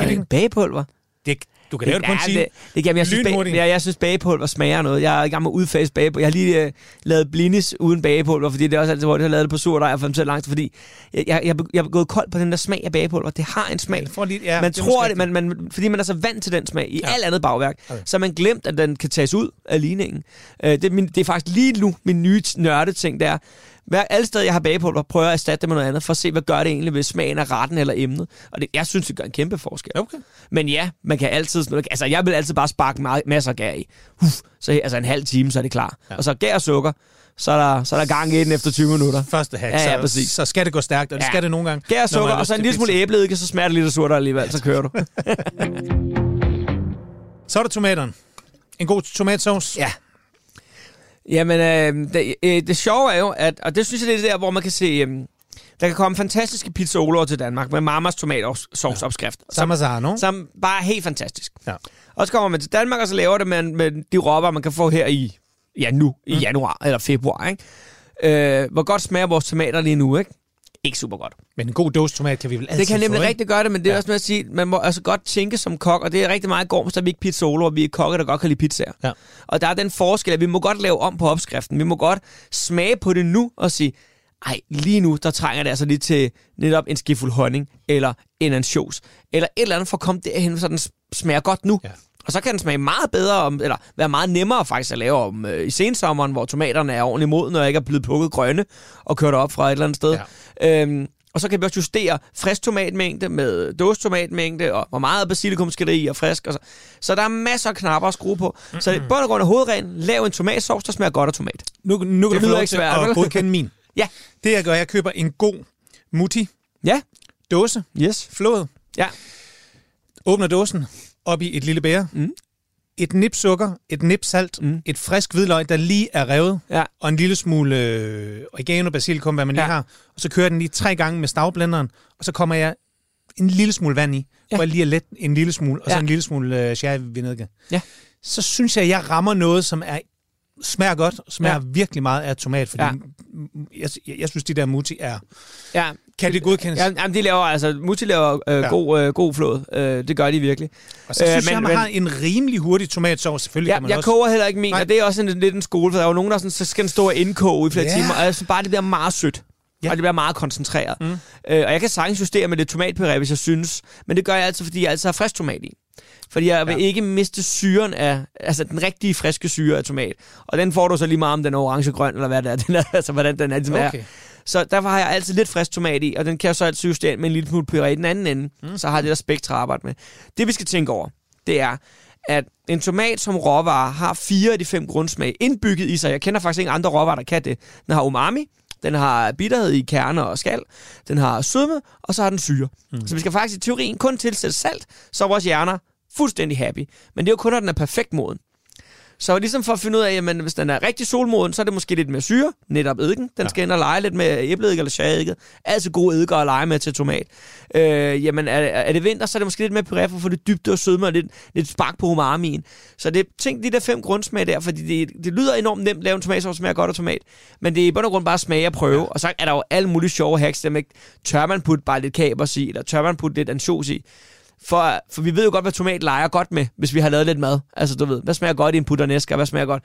en bagepulver? Det, du kan lave det på en time. det, det kan, jeg, synes, bag, jeg, jeg synes, bagepulver smager noget. Jeg er i gang med at udfase bagepulver. Jeg har lige øh, lavet blinis uden bagepulver, fordi det er også altid, hvor jeg har lavet det på surdej og fermenteret langt, fordi jeg, jeg, jeg, jeg er gået kold på den der smag af bagepulver. Det har en smag. Får lige, ja, man det tror det, man, man, fordi man er så vant til den smag i ja. Ja. alt andet bagværk, okay. Så man glemt, at den kan tages ud af ligningen. Øh, det, er min, det er faktisk lige nu min nye nørde ting, der hver, alle steder, jeg har bagepulver, prøver jeg at erstatte det med noget andet, for at se, hvad gør det egentlig ved smagen af retten eller emnet. Og det, jeg synes, det gør en kæmpe forskel. Okay. Men ja, man kan altid... Altså, jeg vil altid bare sparke meget, masser af gær i. Uf, så altså en halv time, så er det klar. Ja. Og så gær og sukker, så er der, så er der gang i den efter 20 minutter. Første hack, Ja, ja, så, præcis. så skal det gå stærkt, og det Ja. skal det nogle gange. Gær og sukker, og så en lille smule æbleeddike, så smager det lidt af surt alligevel, så kører du. <laughs> Så er der tomaterne. En god tomatsauce. Ja. Jamen, øh, det, øh, det sjove er jo, at, og det synes jeg, det er der, hvor man kan se, øh, der kan komme fantastiske pizzologer til Danmark med Mamas tomatsauceopskrift, som, Samazano. som bare er helt fantastisk. Ja. Og så kommer man til Danmark, og så laver det med, med de råvarer, man kan få her i, ja nu, i januar eller februar. Ikke? Øh, hvor godt smager vores tomater lige nu, ikke? Ikke super godt. Men en god dåse tomat kan vi vel altid Det kan nemlig få, ikke? rigtig gøre det, men det er Ja. også med at sige, man må altså godt tænke som kok, og det er rigtig meget går, så er vi ikke pizzolo, og vi er kokke, der godt kan lide pizzaer. Ja. Og der er den forskel, at vi må godt lave om på opskriften. Vi må godt smage på det nu og sige, ej, lige nu, der trænger det altså lige til netop en skifuld honning, eller en ansjos, eller et eller andet for at komme derhen, så den smager godt nu. Ja. Og så kan den smage meget bedre, om, eller være meget nemmere faktisk at lave om øh, i sensommeren, hvor tomaterne er ordentligt modne og ikke er blevet plukket grønne og kørt op fra et eller andet sted. Ja. Øhm, og så kan vi også justere frisk tomatmængde med dåstomatmængde, og hvor meget basilikum skal der i, og frisk. Og så. så der er masser af knapper at skrue på. Mm-hmm. Så bund og grund af hovedreglen, lav en tomatsauce, der smager godt af tomat. Nu, nu kan Det du få lov ikke til svært, at godkende min. <laughs> Ja. Det jeg gør, jeg køber en god mutti Ja, dåse, yes. flået, Ja, åbner dåsen, op i et lille bære, Mm. et nip sukker, et nip salt, Mm. et frisk hvidløg, der lige er revet, ja, og en lille smule øh, oregano, basilikum, hvad man lige Ja. har. Og så kører jeg den lige tre gange med stavblenderen, og så kommer jeg en lille smule vand i, Ja. for lige at lette en lille smule, og Ja. så en lille smule øh, sherry vinegar. Ja. Så synes jeg, at jeg rammer noget, som er smager godt, smager Ja. virkelig meget af tomat, fordi Ja. ja. jeg, jeg synes, de der mutti er... ja. Kan det godkendes? Ja, jamen, de laver, altså, Mutti laver øh, ja. God, øh, god flåd. Øh, det gør de virkelig. Og så Øh, synes men- jeg, man men- har en rimelig hurtig tomatsauce. Selvfølgelig Ja, kan man jeg også... koger heller ikke min, Nej. og det er også en, lidt en skole, for der er jo nogen, der sådan, så skal den stå og indkoge i flere Ja. timer, og jeg synes bare, det bliver meget sødt. Ja. Og det bliver meget koncentreret. Mm. Øh, og jeg kan sagtens justere med lidt tomatpuré, hvis jeg synes. Men det gør jeg altid, fordi jeg altid har frisk tomat i. Fordi jeg vil Ja. ikke miste syren af, altså den rigtige friske syre af tomat. Og den får du så lige meget om den er orange-grøn, eller hvad det er, <laughs> den er altså hvordan den er. Ligesom er. Okay. Så derfor har jeg altid lidt frisk tomat i, og den kan jeg så altid justere med en lille smule puré i den anden ende. Mm. Så har jeg det der spektra at arbejde med. Det vi skal tænke over, det er, at en tomat som råvare har fire af de fem grundsmag indbygget i sig. Jeg kender faktisk ikke andre råvarer, der kan det. Den har umami, den har bitterhed i kerner og skal, den har sødme, og så har den syre. Mm. Så vi skal faktisk i teorien kun tilsætte salt, så er vores hjerner fuldstændig happy. Men det er jo kun, når den er perfekt moden. Så ligesom for at finde ud af, jamen, hvis den er rigtig solmoden, så er det måske lidt mere syre, netop eddiken. Den ja. skal ind og lege lidt med æbleeddike eller sherryeddike. Altid gode eddike at lege med til tomat. Øh, jamen, er, er, det vinter, så er det måske lidt mere puré for at få det dybde og sødme og lidt, lidt spark på umamien. Så det tænk de der fem grundsmag der, fordi det, det lyder enormt nemt at lave en tomatsauce, smager godt af tomat. Men det er i bund og grund bare smage og prøve. Ja. Og så er der jo alle mulige sjove hacks. Dem, ikke? Tør man putte bare lidt kapers i, eller tør man putte lidt ansjos i? For, for vi ved jo godt, hvad tomat leger godt med, hvis vi har lavet lidt mad. Altså, du ved, hvad smager godt i en putternæske, og hvad smager godt?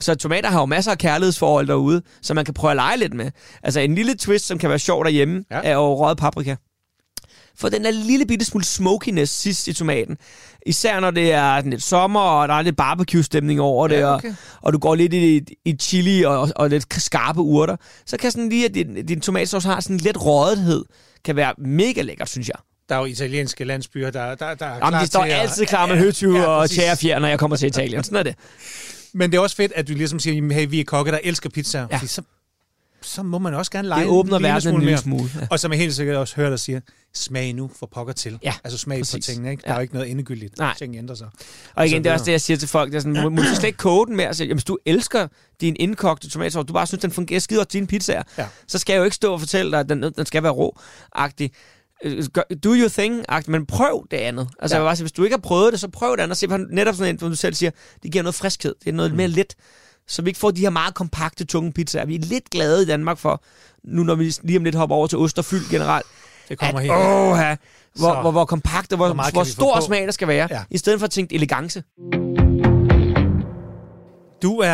Så tomater har jo masser af kærlighedsforhold derude, så man kan prøve at lege lidt med. Altså, en lille twist, som kan være sjov derhjemme, ja. Er jo røget paprika. For den der lille bitte smule smokiness sidst i tomaten. Især når det er lidt sommer, og der er lidt barbecue-stemning over det, Ja, og, okay. og du går lidt i, i chili og, og lidt skarpe urter, så kan sådan lige, at din, din tomatsauce har sådan lidt rådethed, kan være mega lækkert, synes jeg. Der er jo italienske landsbyer, der, der, der er Jamen, klar de står til at- altid klar med høtyve Ja, og tjærefjer, når jeg kommer til Italien. Sådan er det. Men det er også fedt, at du ligesom siger, hey, vi er kokke, der elsker pizza. Ja. Ja. Så, så må man også gerne lege Det åbner en lille verden en smule lille mere. smule. Ja. Og som jeg helt sikkert også hører dig sige, smag nu for pokker til. Ja, altså smag præcis. på tingene, ikke? Der Ja. er jo ikke noget endegyldigt. Nej. Ting ændrer sig. Og igen, så det er også det, jeg siger til folk. Det er sådan, må, må du slet ikke koge den mere? Altså, jamen, hvis du elsker din indkogte tomatsauce, du bare synes, den fungerer skide godt til dine pizzaer, Ja. så skal jeg jo ikke stå og fortælle dig, at den, den skal være rå-agtig. Øh, do your thing, men prøv det andet. Altså, Ja. jeg vil bare sige, hvis du ikke har prøvet det, så prøv det andet. Og se, netop sådan en, som du selv siger, det giver noget friskhed. Det er noget mm. mere let, så vi ikke får de her meget kompakte, tunge pizzaer. Vi er lidt glade i Danmark for, nu når vi lige om lidt hopper over til ost og fyld generelt, Det kommer at, helt. åh, ja, hvor, hvor, hvor kompakt og hvor, Hvor hvor stor smag der skal være, Ja. i stedet for at tænke elegance. Du er...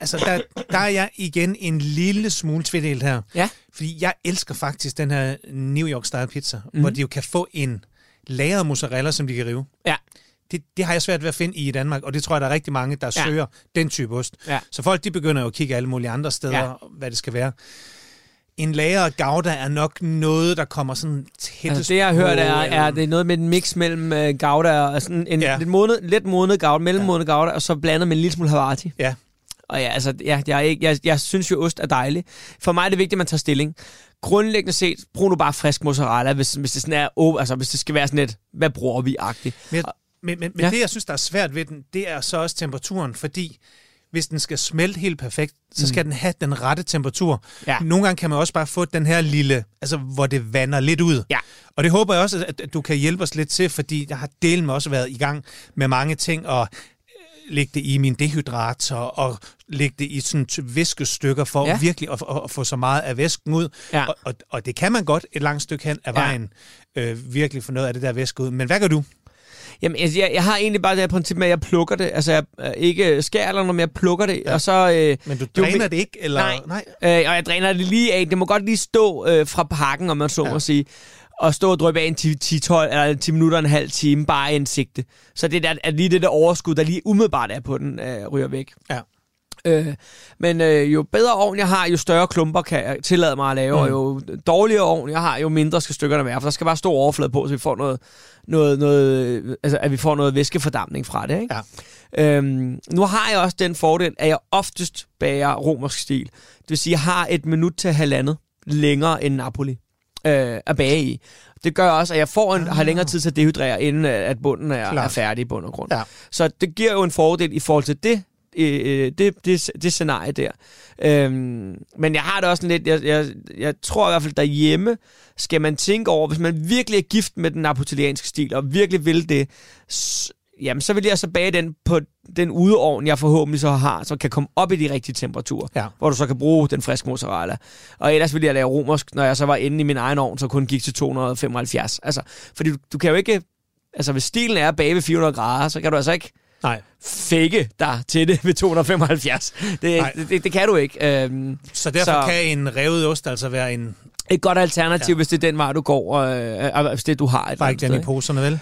Altså, der, der er jeg igen en lille smule tvedelt her. Ja. Fordi jeg elsker faktisk den her New York Style pizza, mm. hvor de jo kan få en lagret mozzarella, som de kan rive. Ja. Det, det har jeg svært ved at finde i Danmark, og det tror jeg, der er rigtig mange, der Ja. søger den type ost. Ja. Så folk, de begynder jo at kigge alle mulige andre steder, Ja. hvad det skal være. En lagret gouda er nok noget, der kommer sådan tættest Altså, det jeg har hørt er, på, er øh, det er noget med en mix mellem øh, gouda og sådan en Ja. ja. lidt, modnet, lidt modnet gouda, mellemmodnet gouda, og så blandet med en lille smule Havarti. Ja. Og ja, altså, ja, jeg, ikke, jeg, jeg synes jo, ost er dejlig. For mig er det vigtigt, at man tager stilling. Grundlæggende set, brug nu bare frisk mozzarella, hvis, hvis det sådan er, oh, altså, hvis det skal være sådan lidt, hvad bruger vi-agtigt. Men, jeg- men, men, men Ja. det, jeg synes, der er svært ved den, det er så også temperaturen, fordi hvis den skal smelte helt perfekt, så skal mm. den have den rette temperatur. Ja. Nogle gange kan man også bare få den her lille, altså hvor det vander lidt ud. Ja. Og det håber jeg også, at, du kan hjælpe os lidt til, fordi jeg har delen med også været i gang med mange ting, og øh, lægge det i min dehydrator, og lægge det i sådan viskestykker, for Ja. ja. virkelig at, at, at få så meget af væsken ud. Ja. Og, og, og det kan man godt et langt stykke hen af Ja. vejen, øh, virkelig få noget af det der væske ud. Men hvad gør du? Jamen, altså, jeg, jeg har egentlig bare det her princip med, at jeg plukker det. Altså, jeg øh, ikke skærer eller noget, men jeg plukker det, ja. og så... Øh, Men du Jo, dræner men- det ikke? Eller? Nej. Nej. Øh, og jeg dræner det lige af. Det må godt lige stå øh, fra pakken, om man så Ja. må sige. Og stå og dryppe af en 10, 10, 12, eller 10 minutter, en halv time, bare i en sigte. Så det er, er lige det der overskud, der lige umiddelbart er på den, øh, ryger væk. Ja. Øh, men øh, jo bedre ovn jeg har, jo større klumper kan jeg tillade mig at lave, mm. og jo dårligere ovn jeg har, jo mindre skal stykkerne være, for der skal bare stor overflade på, så vi får noget, noget, noget altså, at vi får noget væskefordampning fra det. Ikke? Ja. Øhm, nu har jeg også den fordel, at jeg oftest bager romersk stil. Det vil sige, at jeg har et minut til halvandet længere end Napoli øh, at bage i. Det gør også, at jeg får en, har længere tid til at dehydrere, inden at bunden er, Klart. er færdig i bund og grund. Ja. Så det giver jo en fordel i forhold til det, øh, det, det, det scenarie der. Øhm, men jeg har det også lidt, jeg, jeg, jeg tror i hvert fald derhjemme, skal man tænke over, hvis man virkelig er gift med den napolitanske stil, og virkelig vil det, s- jamen så vil jeg så bage den på den udeovn, jeg forhåbentlig så har, så kan komme op i de rigtige temperaturer, Ja. hvor du så kan bruge den friske mozzarella. Og ellers ville jeg lave romersk, når jeg så var inde i min egen ovn, så kun gik til 275. Altså, fordi du, du kan jo ikke, altså hvis stilen er bage ved 400 grader, så kan du altså ikke Nej. fake dig til det ved 275. Det, det, det, det kan du ikke. Øhm, Så derfor Så- kan en revet ost altså være en... et godt alternativ, Ja. hvis det er den vej, du går, øh, øh, hvis det du har. Et Bare ikke den i poserne, vel?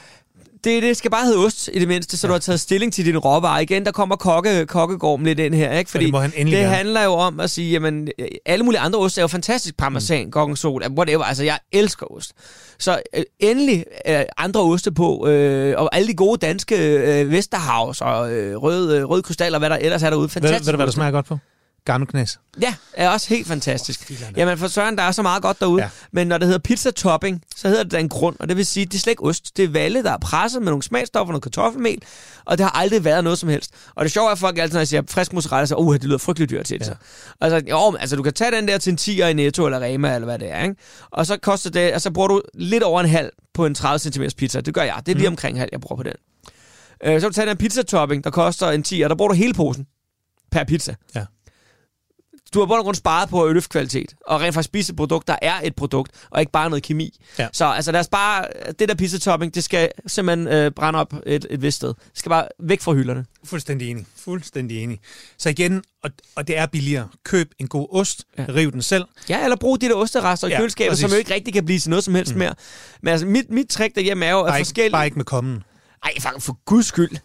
Det, det skal bare hedde ost i det mindste, så ja. du har taget stilling til din råvarer. Igen, der kommer kokke, kokkegorm lidt ind her, ikke? Fordi det må han det handler jo om at sige, jamen, øh, alle mulige andre ost er jo fantastisk. Parmesan, mm. gorgonzola, whatever. Altså, jeg elsker ost. Så øh, endelig øh, andre oste på, øh, og alle de gode danske øh, Vesterhavs og øh, røde, øh, røde krystaller, hvad der ellers er derude. Ved, Fantastisk. ved du, hvad der smager godt på? Garnoknæs. Ja, er også helt fantastisk. filan. Jamen for søren, der er så meget godt derude. Ja. Men når det hedder pizza topping, så hedder det da en grund. Og det vil sige, det er slet ikke ost. Det er valle, der er presset med nogle smagstoffer, noget kartoffelmel. Og det har aldrig været noget som helst. Og det sjove er, at folk altid, når jeg siger frisk mozzarella, så uh, det lyder frygteligt dyrt til det. Ja. Altså, jo, altså, du kan tage den der til en 10'er i Netto eller Rema, eller hvad det er. Ikke? Og så koster det, og så bruger du lidt over en halv på en 30 cm pizza. Det gør jeg. Det er lige Mhm. omkring halv, jeg bruger på den. Øh, så kan du tage den pizza topping, der koster en 10'er, der bruger du hele posen per pizza. Ja. Du har bund og grund sparet på at kvalitet, og rent faktisk spise et produkt, der er et produkt, og ikke bare noget kemi. Ja. Så altså, lad os bare, det der pizza topping, det skal simpelthen øh, brænde op et, et vist sted. Det skal bare væk fra hylderne. Fuldstændig enig. Fuldstændig enig. Så igen, og, og det er billigere. Køb en god ost, ja. Riv den selv. Ja, eller brug de der osterrester i Ja, køleskabet, præcis. som jo ikke rigtig kan blive til noget som helst mm. mere. Men altså, mit, mit trick derhjemme er jo, at Bare forskellige... bare ikke med kommen. Ej, for, for guds skyld. <laughs>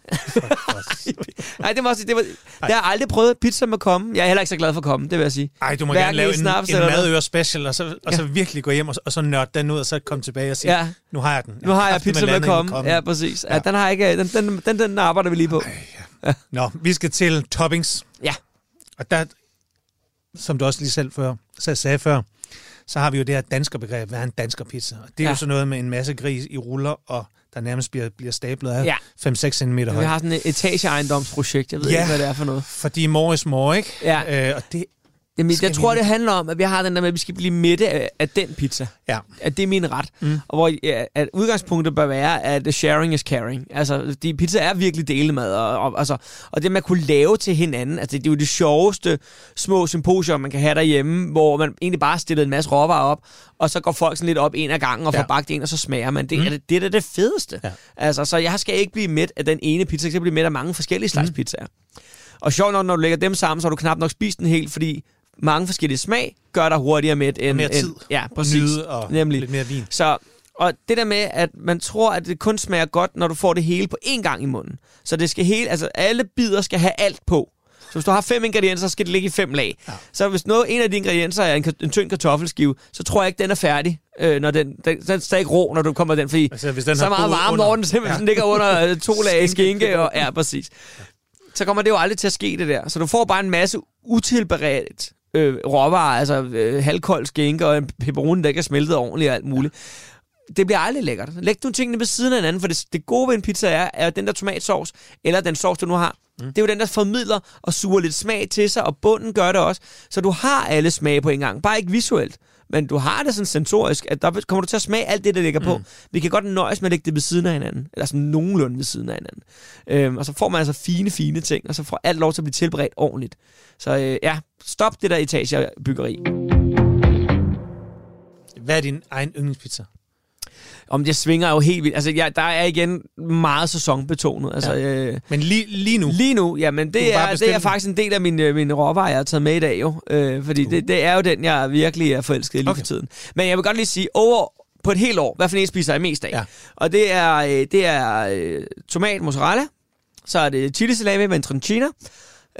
Nej, det må også det var, jeg har aldrig prøvet pizza med kommen. Jeg er heller ikke så glad for kommen, det vil jeg sige. Ej, du må Hverken gerne lave en, snaps en madøre special, og så, og så virkelig gå hjem og, og så nørde den ud, og så komme tilbage og sige, Ja. nu har jeg den. Nu har jeg pizza med kommen. Ja, præcis. Ja. Ja. den, har jeg ikke, den, den, den, den arbejder vi lige på. Nå, vi skal til toppings. Ja. Og der, som du også lige selv før, så sagde før, så har vi jo det her danskerbegreb, hvad er en danskerpizza? Og det er ja. Ja. jo sådan noget med en masse gris i ruller, og der nærmest bliver, bliver stablet af Ja. 5-6 cm Vi højt. har sådan et etageejendomsprojekt. Jeg ved Ja. ikke, hvad det er for noget. Fordi more is more, ikke? Ja. Øh, og det, Jamen, jeg tror, det handler om, at vi har den der med, at vi skal blive mætte af, af den pizza. Ja. At det er min ret. Mm. Og hvor ja, at udgangspunktet bør være, at sharing is caring. Altså, de pizza er virkelig delemad. Og, og, altså, og det, man kunne lave til hinanden, altså, det er jo det sjoveste små symposier, man kan have derhjemme, hvor man egentlig bare stiller en masse råvarer op, og så går folk sådan lidt op en af gangen og får Ja. bagt en, og så smager man. Det, Mm. er, det, det er da det fedeste. Ja. Altså, så jeg skal ikke blive mæt af den ene pizza, jeg skal blive mæt af mange forskellige slags Mm. pizzaer. Og sjovt nok, når du lægger dem sammen, så har du knap nok spist den helt, fordi mange forskellige smag gør dig hurtigere med end... mere tid. End, ja, præcis. Nyde og Nemlig. lidt mere vin. Så, og det der med, at man tror, at det kun smager godt, når du får det hele på én gang i munden. Så det skal hele, altså alle bidder skal have alt på. Så hvis du har fem ingredienser, så skal det ligge i fem lag. Ja. Ja. Så hvis noget, en af de ingredienser er en, en tynd kartoffelskive, så tror jeg ikke, den er færdig, øh, når den, den, den er stadig rå, når du kommer den, fordi Altså, hvis den så har meget boet varm, under- når den simpelthen ja. ligger under øh, to <laughs> lag Skinke. Og, ja, præcis. Så kommer det jo aldrig til at ske, det der. Så du får bare en masse utilberedt øh, råvarer, altså øh, halvkold skinke og en pepperoni, der ikke er smeltet ordentligt og alt muligt. Det bliver aldrig lækkert. Læg nogle tingene ved siden af hinanden, for det, det gode ved en pizza er, er den der tomatsauce, eller den sovs, du nu har. Mm. Det er jo den, der formidler og suger lidt smag til sig, og bunden gør det også. Så du har alle smage på en gang. Bare ikke visuelt. Men du har det sådan sensorisk, at der kommer du til at smage alt det, der ligger på. Vi kan godt nøjes med at lægge det ved siden af hinanden. Eller sådan nogenlunde ved siden af hinanden. Øhm, og så får man altså fine, fine ting, og så får alt lov til at blive tilberedt ordentligt. Så øh, ja, stop det der etagebyggeri. Hvad er din egen yndlingspizza? Om det svinger jo helt vildt. Altså, ja, der er igen meget sæsonbetonet. Altså, ja. øh, Men lige, lige nu, Lige nu, jamen Du det er, det er faktisk en del af min, øh, min råvarer, jeg har taget med i dag jo. Øh, fordi Uh. det, det er jo den, jeg virkelig er forelsket i lige Okay. for tiden. Men jeg vil godt lige sige, over på et helt år, hvad for en spiser jeg mest af? Ja. Og det er, øh, det er øh, tomat mozzarella, så er det chili salami med en trincina,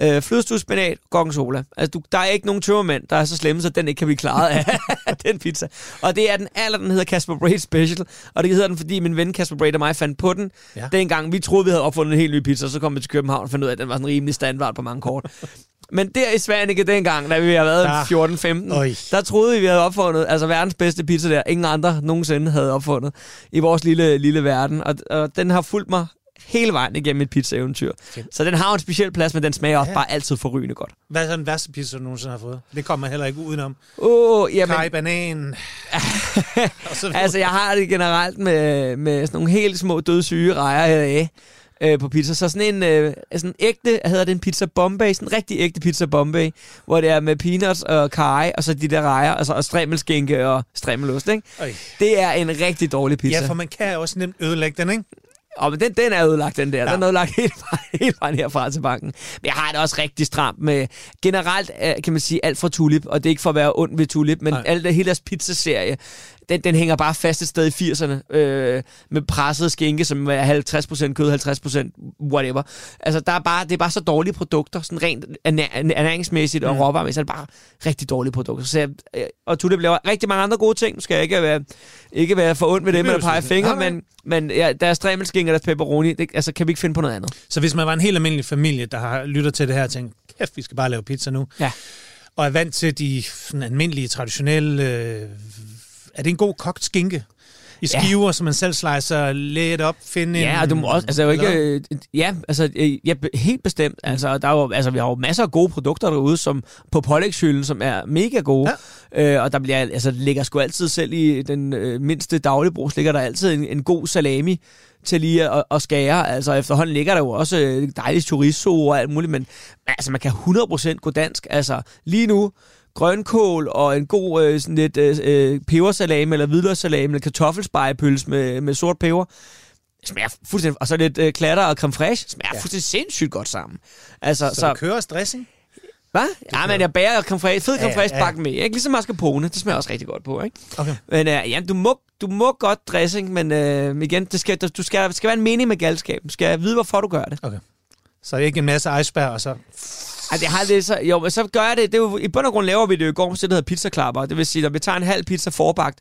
øh, flødestus, spinat, gorgonzola. Altså, du, der er ikke nogen tømmermænd, der er så slemme, så den ikke kan blive klaret af, <laughs> den pizza. Og det er den aller, den hedder Casper Braid Special. Og det hedder den, fordi min ven Casper Braid og mig fandt på den. Ja. Dengang vi troede, vi havde opfundet en helt ny pizza, så kom vi til København og fandt ud af, at den var sådan rimelig standard på mange kort. Men der i Svanike dengang, da vi har været Der- Øj. 14-15, der troede vi, vi havde opfundet altså verdens bedste pizza der. Ingen andre nogensinde havde opfundet i vores lille, lille verden. Og, og den har fulgt mig hele vejen igennem et pizza-eventyr. Så den har en speciel plads, men den smager også Ja. bare altid forrygende godt. hvad er så den værste pizza, du nogensinde har fået? Det kommer man heller ikke udenom. Åh, oh, jamen, Kaj, banan. <laughs> altså jeg har det generelt med, med sådan nogle helt små dødssyge rejer heraf øh, på pizza. Så sådan en øh, sådan ægte, hedder det en pizza Bombay, sådan en rigtig ægte pizza Bombay, hvor det er med peanuts og kaj, og så de der rejer, altså, og strimmelskænke og strimmelost, ikke? Øj. Det er en rigtig dårlig pizza. Ja, for man kan også nemt ødelægge den, ikke? Og men den, den er ødelagt, den der. Ja. Den er ødelagt <laughs> helt vejen, helt vejen herfra til banken. Men jeg har det også rigtig stramt med generelt, øh, kan man sige, alt fra Tulip. Og det er ikke for at være ond ved Tulip, men Nej. alt det, hele deres pizzaserie, den, den hænger bare fast et sted i 80'erne. Øh, med presset skinke, som er 50% kød, 50% whatever. Altså, der er bare, det er bare så dårlige produkter. Sådan rent ernæ- ernæringsmæssigt og Mm. råvaremæssigt er det bare rigtig dårlige produkter. Så jeg, øh, og Tulip laver rigtig mange andre gode ting. Nu skal jeg ikke være, ikke være for ond med Det dem, eller jeg pege fingre, men men ja, deres stræmmelsking og deres pepperoni, det, altså kan vi ikke finde på noget andet. Så hvis man var en helt almindelig familie, der har lyttet til det her og tænkt, kæft, vi skal bare lave pizza nu, Ja. og er vant til de sådan almindelige, traditionelle... Øh, er det en god kogt skinke? I Ja. skiver, som man selv slicer let op, finde Ja, en... du må også, altså jo ikke, øh, ja, altså, øh, ja, helt bestemt. Altså, der er jo, altså, vi har jo masser af gode produkter derude, som på pålægshylden, som er mega gode. Ja. Øh, og der bliver, altså, ligger sgu altid selv i den øh, mindste dagligbrugs, ligger der altid en, en god salami til lige at, at skære. Altså efterhånden ligger der jo også øh, dejligt chorizo og alt muligt, men altså man kan 100% gå dansk. Altså lige nu, grønkål og en god øh, sådan lidt øh, øh, pebersalami eller hvidløgssalami eller kartoffelspejepølse med, med sort peber. Det smager fuldstændig, og så lidt øh, klatter og creme fraiche, smager Ja. ja. fuldstændig sindssygt godt sammen. Altså, Så, så, kører dressing? hvad? Ja, men jeg bager creme fraiche, fed creme Ja, fraiche ja. bakken med, ikke? Ligesom mascarpone, det smager også rigtig godt på, ikke? Okay. Men øh, ja, du må, du må godt dressing, men øh, igen, det skal, du skal, skal være en mening med galskab. Du skal vide, hvorfor du gør det. Så ikke en masse iceberg, og så... Ej, det har det så, jo, men så gør jeg det, det er jo, i bund og grund laver vi det jo i går, så det hedder pizzaklapper. Det vil sige, at vi tager en halv pizza forbagt,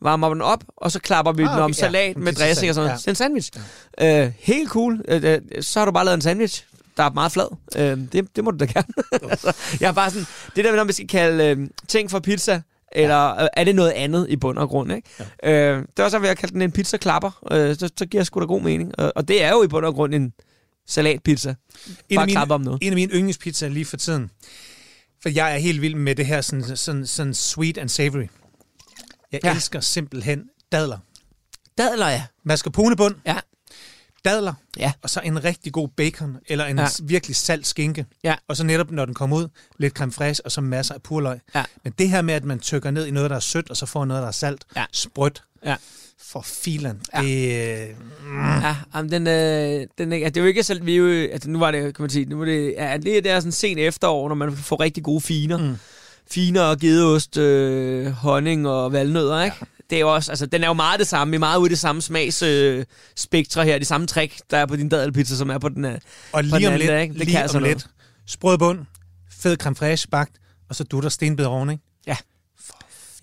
varmer den op, og så klapper vi Ah, ah, den om okay, ja. salat med dressing og sådan ja. noget. Det er en sandwich. Ja. Øh, helt cool. Øh, så har du bare lavet en sandwich, der er meget flad. Øh, det, det må du da gerne. <laughs> altså, jeg er bare sådan, det der når vi skal kalde øh, ting for pizza, eller øh, er det noget andet i bund og grund, ikke? Ja. Øh, det var så ved at kalde den en pizzaklapper. Øh, så, så giver det sgu da god mening. Og, og det er jo i bund og grund en salatpizza. En Bare af, klappe om noget. en af mine yndlingspizzaer lige for tiden. For jeg er helt vild med det her sådan, sådan, sådan sweet and savory. Jeg Ja. elsker simpelthen dadler. Dadler, ja. Mascarponebund, Ja. dadler, Ja. og så en rigtig god bacon, eller en Ja. ja. virkelig salt skinke. Ja. Og så netop, når den kommer ud, lidt creme fraiche, og så masser af purløg. Ja. Men det her med, at man tykker ned i noget, der er sødt, og så får noget, der er salt, Ja. sprødt, Ja. For filen. Ja. Det, Ja, jamen, den, øh, den, det er jo ikke så... Vi jo, altså, nu var det, kan man sige, nu var det, ja, det, er- det er sådan sen efterår, når man får rigtig gode finer. Mm. Finer og gedeost, øh, honning og valnødder, ikke? Ja. Det er jo også, altså, den er jo meget det samme. Vi er meget ude i det samme smags øh, her. De samme trick, der er på din dadelpizza, som er på den øh, og på den lige om anden lidt, der, ikke? Det kan lige altså om lidt, sprød bund, fed creme fraiche bagt, og så dutter stenbed oven, ikke? Ja,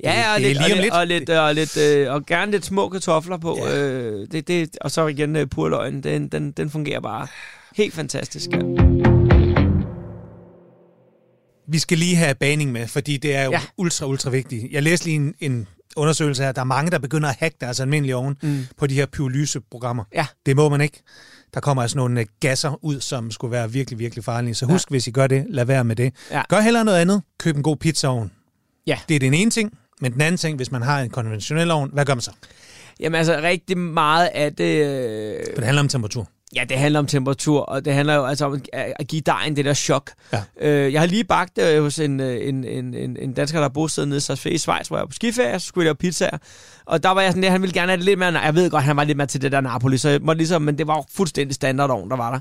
og det lidt, lige og, lidt, og, lidt, og, lidt, øh, og gerne lidt små kartofler på. Ja. Øh, det, det, og så igen øh, purløgn. Den, den, den fungerer bare helt fantastisk. Ja. Vi skal lige have baning med, fordi det er jo Ja. ja. ultra, ultra vigtigt. Jeg læste lige en, en undersøgelse her. Der er mange, der begynder at hacke deres almindelige ovn Mm. på de her pyrolyseprogrammer. Ja. Det må man ikke. Der kommer altså nogle øh, gasser ud, som skulle være virkelig, virkelig farlige. Så husk, ja. hvis I gør det, lad være med det. Ja. Gør hellere noget andet. Køb en god pizzaovn. Ja. Det er den ene ting. Men den anden ting, hvis man har en konventionel ovn, hvad gør man så? Jamen altså rigtig meget af det... Øh, For det handler om temperatur. ja, det handler om temperatur, og det handler jo altså om at, give dejen det der chok. Ja. Øh, jeg har lige bagt øh, hos en, øh, en, en, en, en dansker, der er bosted nede i Sarsfæ i Schweiz, hvor jeg var på skiferie, så skulle jeg lave pizzaer. Og der var jeg sådan lidt, han ville gerne have det lidt mere... Jeg ved godt, han var lidt mere til det der Napoli, så jeg måtte ligesom, men det var jo fuldstændig standardovn, der var der.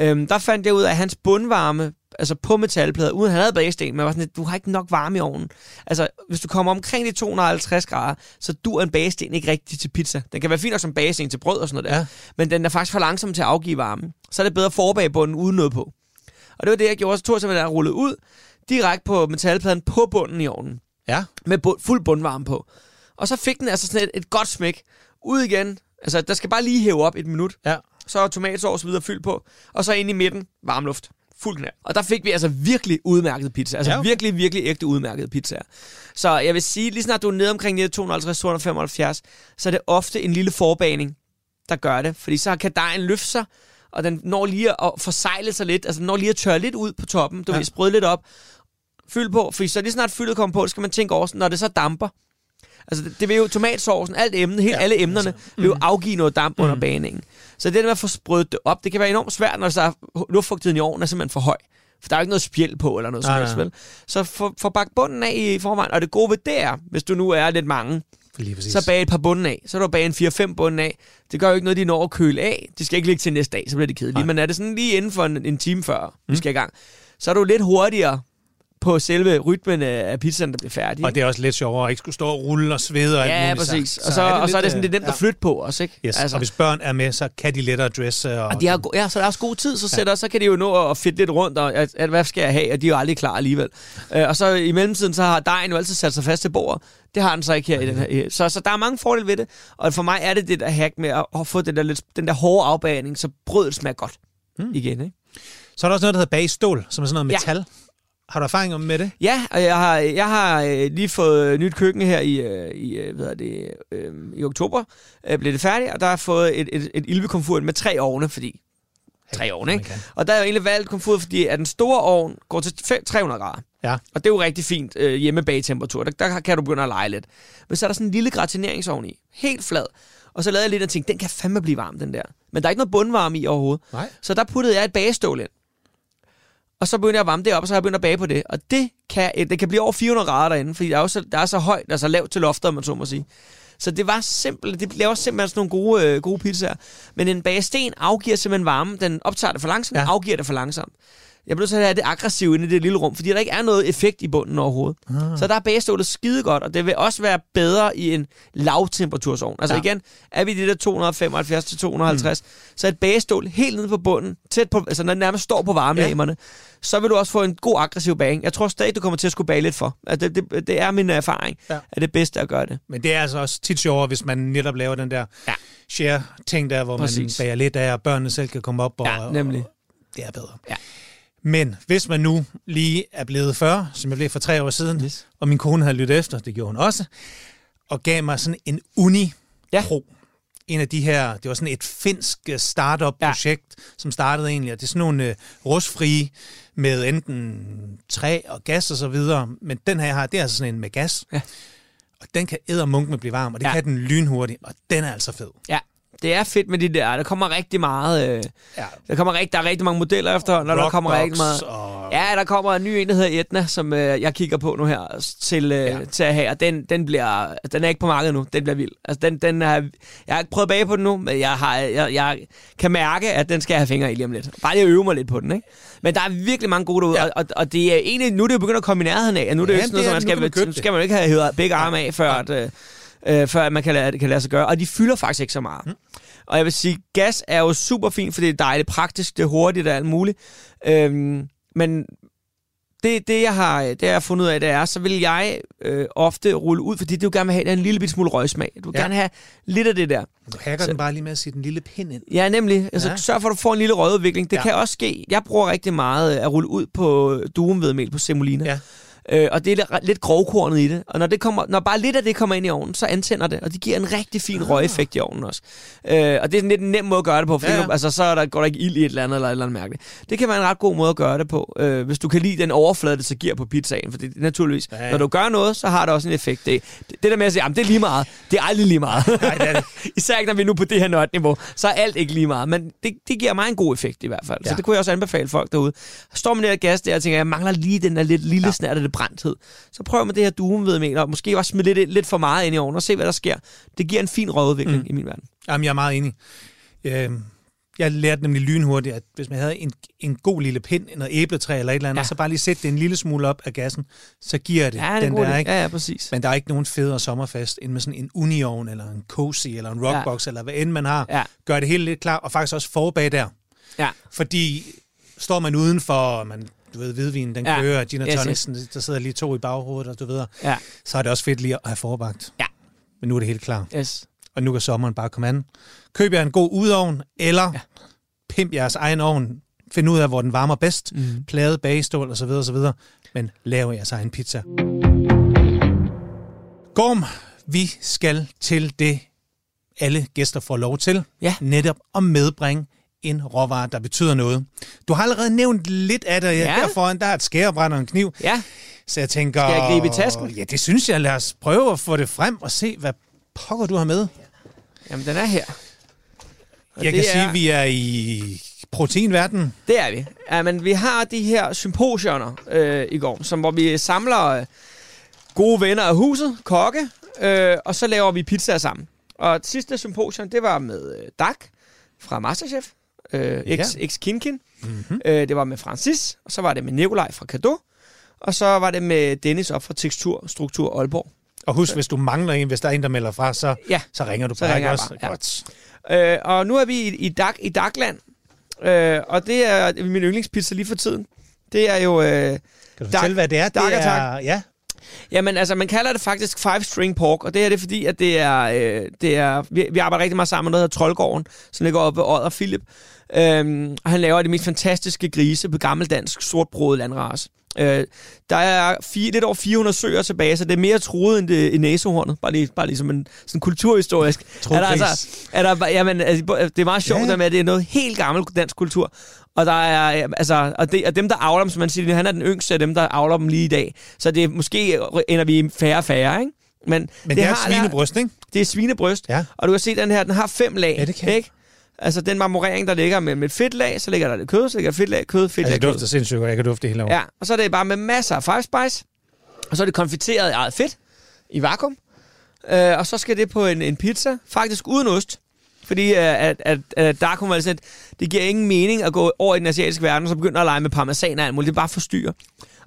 Øhm, der fandt jeg ud af, at hans bundvarme, altså på metalplader, uden han havde bagsten, men var sådan lidt, du har ikke nok varme i ovnen. Altså, hvis du kommer omkring de 250 grader, så dur en bagesten ikke rigtig til pizza. Den kan være fin nok som bagesten til brød og sådan noget der, Ja. men den er faktisk for langsom til at afgive varme. Så er det bedre at forbage bunden uden noget på. Og det var det, jeg gjorde. Så tog jeg simpelthen og rullede ud, direkte på metalpladen på bunden i ovnen Ja. med bund, fuld bundvarme på. Og så fik den altså sådan et, et godt smæk. Ud igen. Altså, der skal bare lige hæve op et minut. Ja. Så er tomatsovs videre fyldt på. Og så ind i midten, varm luft. Fuld knald. Og der fik vi altså virkelig udmærket pizza. Altså Ja, virkelig, virkelig ægte udmærket pizza. Så jeg vil sige, lige snart du er nede omkring de her 250-275, så er det ofte en lille forbaning, der gør det. Fordi så kan dejen løfte sig, og den når lige at forsegle sig lidt. Altså den når lige at tørre lidt ud på toppen. Du Ja. vil sprøde lidt op. Fyld på, fordi så lige snart fyldet kommer på, så skal man tænke over, når det så damper. Altså, det, det vil jo tomatsovsen, alt emnet, helt Ja, alle emnerne, altså, vil jo afgive noget damp under baningen. Så det der med at få sprødt det op, det kan være enormt svært, når så er luftfugtigheden i ovnen er simpelthen for høj. For der er jo ikke noget spjæld på, eller noget som helst, vel? Så få bagt bunden af i forvejen. Og det gode ved det er, hvis du nu er lidt mange, så bag et par bunden af. Så er du bag en 4-5 bunden af. Det gør jo ikke noget, de når at køle af. De skal ikke ligge til næste dag, så bliver det kedeligt. Nej. Men er det sådan lige inden for en, en time før, mm. vi skal i gang, så er du lidt hurtigere på selve rytmen af pizzaen, der bliver færdig. Og det er også lidt sjovere at ikke skulle stå og rulle og svede og Ja, præcis. Og så, og så er det sådan lidt nemt ja. at flytte på også, ikke? Yes. Altså. Og hvis børn er med, så kan de lettere dresse. Og, Og de har, ja, så der er også god tid, så, sætter, så kan de jo nå at fedte lidt rundt, og at, at, hvad skal jeg have, og de er jo aldrig klar alligevel. Øh, og så i mellemtiden, så har dejen jo altid sat sig fast til bordet. Det har den så ikke her i den her. Så, så der er mange fordele ved det, og for mig er det det der hack med at, få den der, lidt, den der hårde afbagning, så brødet smager godt Mm. igen, ikke? Så er der også noget, der hedder bag i stål, som er sådan noget Ja. Har du erfaring med det? Ja, og jeg har, jeg har øh, lige fået nyt køkken her i, øh, i, øh, hvad hedder det, øh, i oktober. Øh, blev det færdigt, og der har jeg fået et, et, et ilvekomfur med tre ovne, fordi tre ovne, ikke? Og der er jo egentlig valgt komfur, fordi at den store ovn går til fem- 300 grader. Ja. Og det er jo rigtig fint øh, hjemme. Der, der kan du begynde at lege lidt. Men så er der sådan en lille gratineringsovn i. Helt flad. Og så lavede jeg lidt og tænkte, den kan fandme blive varm, den der. Men der er ikke noget bundvarme i overhovedet. Nej. Så der puttede jeg et bagestål ind. Og så begyndte jeg at varme det op, og så har jeg begyndt at bage på det. Og det kan, det kan blive over 400 grader derinde, fordi der er, så, der er så højt, der er så lavt til loftet, man så må sige. Så det var simpelt, det laver simpelthen sådan nogle gode, øh, gode pizzaer. Men en bagesten afgiver simpelthen varme. Den optager det for langsomt, ja. afgiver det for langsomt. Jeg bliver så have det aggressivt inde i det lille rum, fordi der ikke er noget effekt i bunden overhovedet. Ah. Så der er bagestålet skide godt, og det vil også være bedre i en lavtemperatursovn. Altså Ja. igen, er vi i det der 275 til 250, mm. så et bagestål helt nede på bunden, tæt på, altså når det nærmest står på varmelæmerne, ja. så vil du også få en god aggressiv baging. Jeg tror stadig, du kommer til at skulle bage lidt for. Altså, det, det, det er min erfaring, Ja. at det bedste at gøre det. Men det er altså også tit sjovere, hvis man netop laver den der Ja. share-ting der, hvor Præcis. man bager lidt af, og børnene selv kan komme op. Og, Ja, nemlig. Og, det er bedre. Ja. Men hvis man nu lige er blevet 40, som jeg blev for tre år siden, Yes. og min kone havde lyttet efter, det gjorde hun også, og gav mig sådan en uni Ja. pro, en af de her, det var sådan et finsk øh, startup-projekt, ja. som startede egentlig, og det er sådan nogle øh, rustfrie med enten træ og gas og så videre, men den her har, det er altså sådan en med gas. Ja. Og den kan ædermunken med blive varm, og det ja. kan den lynhurtigt, og den er altså fed. Ja, det er fedt med de der. Der kommer rigtig meget... Øh, Ja. der, kommer rigtig, der er rigtig mange modeller efterhånden, og der kommer rigtig meget... Og, Ja, der kommer en ny en, der hedder Etna, som øh, jeg kigger på nu her til, øh, ja. Ja. til at have. Og den, den, bliver, den er ikke på markedet nu. Den bliver vild. Altså, den, den er, jeg har ikke prøvet bag på den nu, men jeg, har, jeg, jeg kan mærke, at den skal jeg have fingre i lige om lidt. Bare lige at øve mig lidt på den, ikke? Men der er virkelig mange gode derude, ja. Ja. og, og, og, det er egentlig, nu er det jo begyndt at komme i nærheden af. Nu er det jo Ja, ikke sådan noget, som man skal, skal man jo ikke have hævet begge arme af, før, at, øh, øh, før man kan lade, kan lade sig gøre. Og de fylder faktisk ikke så meget. Mm. Og jeg vil sige, gas er jo super fint, for det er dejligt praktisk, det er hurtigt og alt muligt. Øhm, men det, det, jeg har, det jeg har fundet ud af, det er, så vil jeg øh, ofte rulle ud, fordi du gerne vil have en lille bit smule røgsmag. Du vil ja. Gerne have lidt af det der. du hacker Så- den bare lige med at sætte en lille pind ind. Ja, nemlig. Altså, ja. Sørg for, at du får en lille rødudvikling. Det ja. Ja. kan også ske. Jeg bruger rigtig meget at rulle ud på duumvedmel på semolina. Ja. Øh, og det er lidt, grovkornet i det. Og når, det kommer, når bare lidt af det kommer ind i ovnen, så antænder det. Og det giver en rigtig fin ah. røgeffekt i ovnen også. Øh, og det er en lidt nem måde at gøre det på. For Ja, ja. Altså, så er der, går der ikke ild i et eller andet eller et eller andet mærkeligt. Det kan være en ret god måde at gøre det på. Øh, hvis du kan lide den overflade, det så giver på pizzaen. For det er naturligvis, ja, Ja, når du gør noget, så har det også en effekt. Det, det, det der med at sige, at det er lige meget, det er aldrig lige meget. Nej, det er det. <laughs> Især ikke, når vi er nu på det her nørdniveau, så er alt ikke lige meget. Men det, det giver mig en god effekt i hvert fald. Ja. Så det kunne jeg også anbefale folk derude. Står man der gas der og tænker, jeg mangler lige den der lidt lille. Ja. snært af det brændthed. Så prøv med det her duumvedmel, og måske også smide lidt, lidt for meget ind i ovnen, og se, hvad der sker. Det giver en fin rødudvikling mm. i min verden. Jamen, jeg er meget enig. Øh, jeg lærte nemlig lynhurtigt, at hvis man havde en, en god lille pind, noget æbletræ eller et eller andet, Ja. ja. så bare lige sætte det en lille smule op af gassen, så giver det Ja, det den der, idé. ikke? Ja, ja, præcis. Men der er ikke nogen federe sommerfest, end med sådan en uniovn, eller en cozy, eller en rockbox, ja. eller hvad end man har. Ja. Gør det hele lidt klar, og faktisk også forbag der. Ja. Fordi står man udenfor, og man, du ved, hvidvin, den Ja. kører, gin og Yes, tonics, yes, der sidder lige to i baghovedet, og du ved, Ja, så er det også fedt lige at have forbagt. Ja. Men nu er det helt klar. yes. Og nu kan sommeren bare komme an. Køb jer en god udovn, eller ja. pimp jeres egen ovn. Find ud af, hvor den varmer bedst. Mm. Plade, bagestål osv. osv. Men lav jeres egen pizza. Gorm, vi skal til det, alle gæster får lov til. Ja. Netop at medbringe en råvare, der betyder noget. Du har allerede nævnt lidt af det. Ja. Ja. Derforan, der er et skærebrænd og en kniv. Ja, Så jeg tænker... Skal jeg gribe i tasken? Ja, det synes jeg. Lad os prøve at få det frem og se, hvad pokker du har med. jamen den er her. Og Jeg kan sige, er- at vi er i proteinverdenen. Det er vi. Ja, men vi har de her symposioner øh, i går, som, hvor vi samler øh, gode venner af huset, kokke, øh, og så laver vi pizzaer sammen. Og sidste symposium, det var med øh, Dag fra Masterchef, øh, ex, Ja. ex Kinkin. Mhm. Mm-hmm. Øh, det var med Francis, og så var det med Nikolaj fra Kado, og så var det med Dennis op fra Tekstur Struktur Aalborg. Og husk, hvis du mangler en, hvis der er en, der melder fra, så, Ja. så ringer du Så bare, ringer også? bare, ja. Godt. Øh, og nu er vi i, i, Dag, i Dagland, øh, og det er min yndlingspizza lige for tiden. Det er jo... Øh, Kan du Dag- fortælle, hvad det er? Dag det er, ja. Jamen, altså, man kalder det faktisk five string pork, og det er det, fordi, at det er, øh, det er vi, vi arbejder rigtig meget sammen med noget, der hedder Troldgården, som ligger oppe ved Odder Philip. Øhm, og han laver de mest fantastiske grise på gammeldansk sortbrødet landrace. Øh, der er fire, lidt over 400 søer tilbage, så det er mere troet end, det, end næsehornet. Bare lige, bare lige som en sådan kulturhistorisk. <laughs> Er der, altså, er der, jamen, altså, det er meget sjovt der med, at det er noget helt gammel dansk kultur. Og, der er, altså, og, det, og dem, der avler dem, som man siger, han er den yngste af dem, der avler dem lige i dag. Så det er, måske ender vi i færre og færre, ikke? Men, Men det, det er har- svinebryst, ikke? det er svinebryst. Ja. Og du kan se, den her, den har fem lag. Ja, det kan ikke? Altså den marmorering, der ligger med, med et fedt lag, så ligger der lidt kød, så ligger der fedt lag, kød, fedt Altså, det dufter sindssygt godt. Jeg kan dufte det hele over. Ja, og så er det bare med masser af five spice. Og så er det konfiteret i eget fedt i vakuum. Øh, og så skal det på en, en pizza, faktisk uden ost. Fordi øh, at, at, at der kunne man sådan, at det giver ingen mening at gå over i den asiatiske verden, og så begynder at lege med parmesan og alt muligt. Det bare forstyrrer.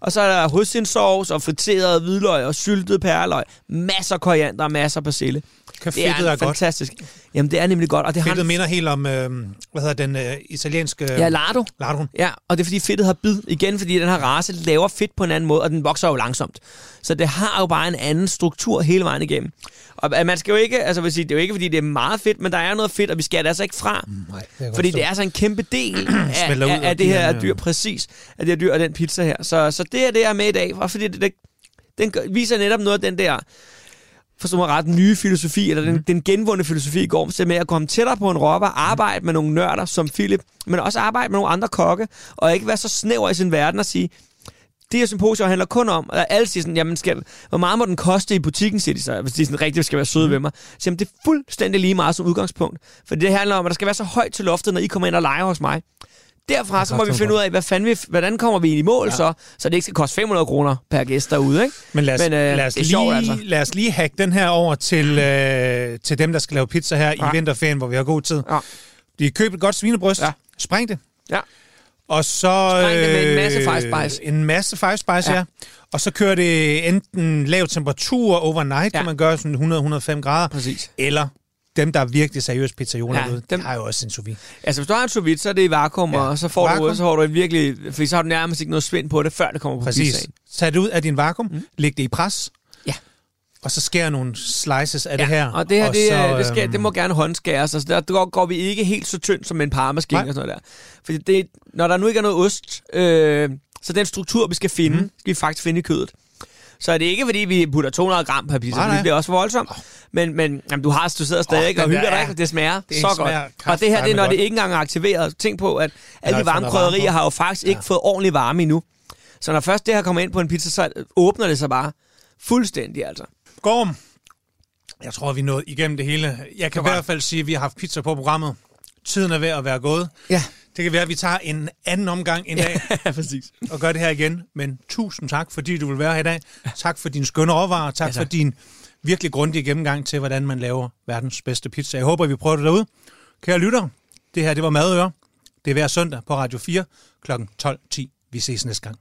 Og så er der hosinsovs og friteret hvidløg og syltet perløg. Masser af koriander og masser af persille. Kan Det er, er, godt. fantastisk. Jamen, det er nemlig godt. Og det har Fedtet en- minder helt om, øh, hvad hedder den øh, italienske... Ja, lardo. Lardon. Ja, og det er fordi fedtet har bid. Igen, fordi den her race laver fedt på en anden måde, og den vokser jo langsomt. Så det har jo bare en anden struktur hele vejen igennem. Og at man skal jo ikke, altså vil sige, det er jo ikke fordi det er meget fedt, men der er noget fedt, og vi skal det altså ikke fra. Nej, det Fordi det er så en kæmpe del <clears throat> af, af, af det de her her- dyr, præcis, af det her dyr og den pizza her. Så, så det er det, jeg er med i dag, fordi det, det, den viser netop noget af den der forstå mig ret, nye filosofi, eller den, mm. den genvundne filosofi i går, så med at komme tættere på en ropper, arbejde med nogle nørder som Philip, men også arbejde med nogle andre kokke, og ikke være så snæver i sin verden og sige, det her symposium handler kun om, at alle siger sådan, jamen, skal, hvor meget må den koste i butikken, siger de så, hvis de sådan rigtig skal være søde mm. ved mig. Så jamen, det er fuldstændig lige meget som udgangspunkt. For det handler om, at der skal være så højt til loftet, når I kommer ind og leger hos mig. Derfra så må vi finde ud af, hvad fanden vi, hvordan kommer vi i mål ja. så, så det ikke skal koste 500 kroner per gæst derude. Ikke? Men lad os, Men, øh, lad, os lige, sjovt, altså. lad os lige hacke den her over til, øh, til dem, der skal lave pizza her ja. i vinterferien, hvor vi har god tid. Ja. De køber et godt svinebryst, ja. spring det. Ja. Og så... Spring det med en masse five spice. En masse five spice, ja. ja. Og så kører det enten lav temperatur overnight, ja. kan man gøre sådan 100-105 grader. Præcis. Eller dem, der er virkelig seriøst pizzaioler ja, dem har jo også en sous vide. Altså, hvis du har en sous vide, så er det i vakuum, ja. og så får, vakuum. du, så får du en virkelig... For så har du nærmest ikke noget svind på det, før det kommer på Præcis. pizzaen. Tag det ud af din vakuum, mm. læg det i pres, ja. og så skærer nogle slices af ja. det her. og det her, og det, så, det, skal, det må øhm, gerne håndskæres. Altså, der går, går vi ikke helt så tyndt som en parmaskinke og sådan noget der. Fordi det, når der nu ikke er noget ost, øh, så den struktur, vi skal finde, mm. skal vi faktisk finde i kødet. Så er det ikke, fordi vi putter 200 gram per pizza, nej, det bliver også for voldsomt. Men, men jamen, du, har, du sidder stadig oh, og hygger dig, det smager det så godt. Smager og det her, det er, når det ikke engang er aktiveret. Tænk på, at alle de varme krydderier har jo faktisk ja. ikke fået ordentlig varme endnu. Så når først det her kommer ind på en pizza, så åbner det sig bare fuldstændig, altså. Gorm, jeg tror, vi nået igennem det hele. Jeg kan i hvert fald sige, at vi har haft pizza på programmet. Tiden er ved at være gået. Ja. Det kan være, at vi tager en anden omgang en dag <laughs> ja, præcis. og gør det her igen. Men tusind tak, fordi du vil være her i dag. Tak for din skønne råvarer. Tak, tak. for din virkelig grundige gennemgang til, hvordan man laver verdens bedste pizza. Jeg håber, vi prøver det derude. Kære lytter, det her det var Madøre. Det er hver søndag på Radio 4 kl. 12.10. Vi ses næste gang.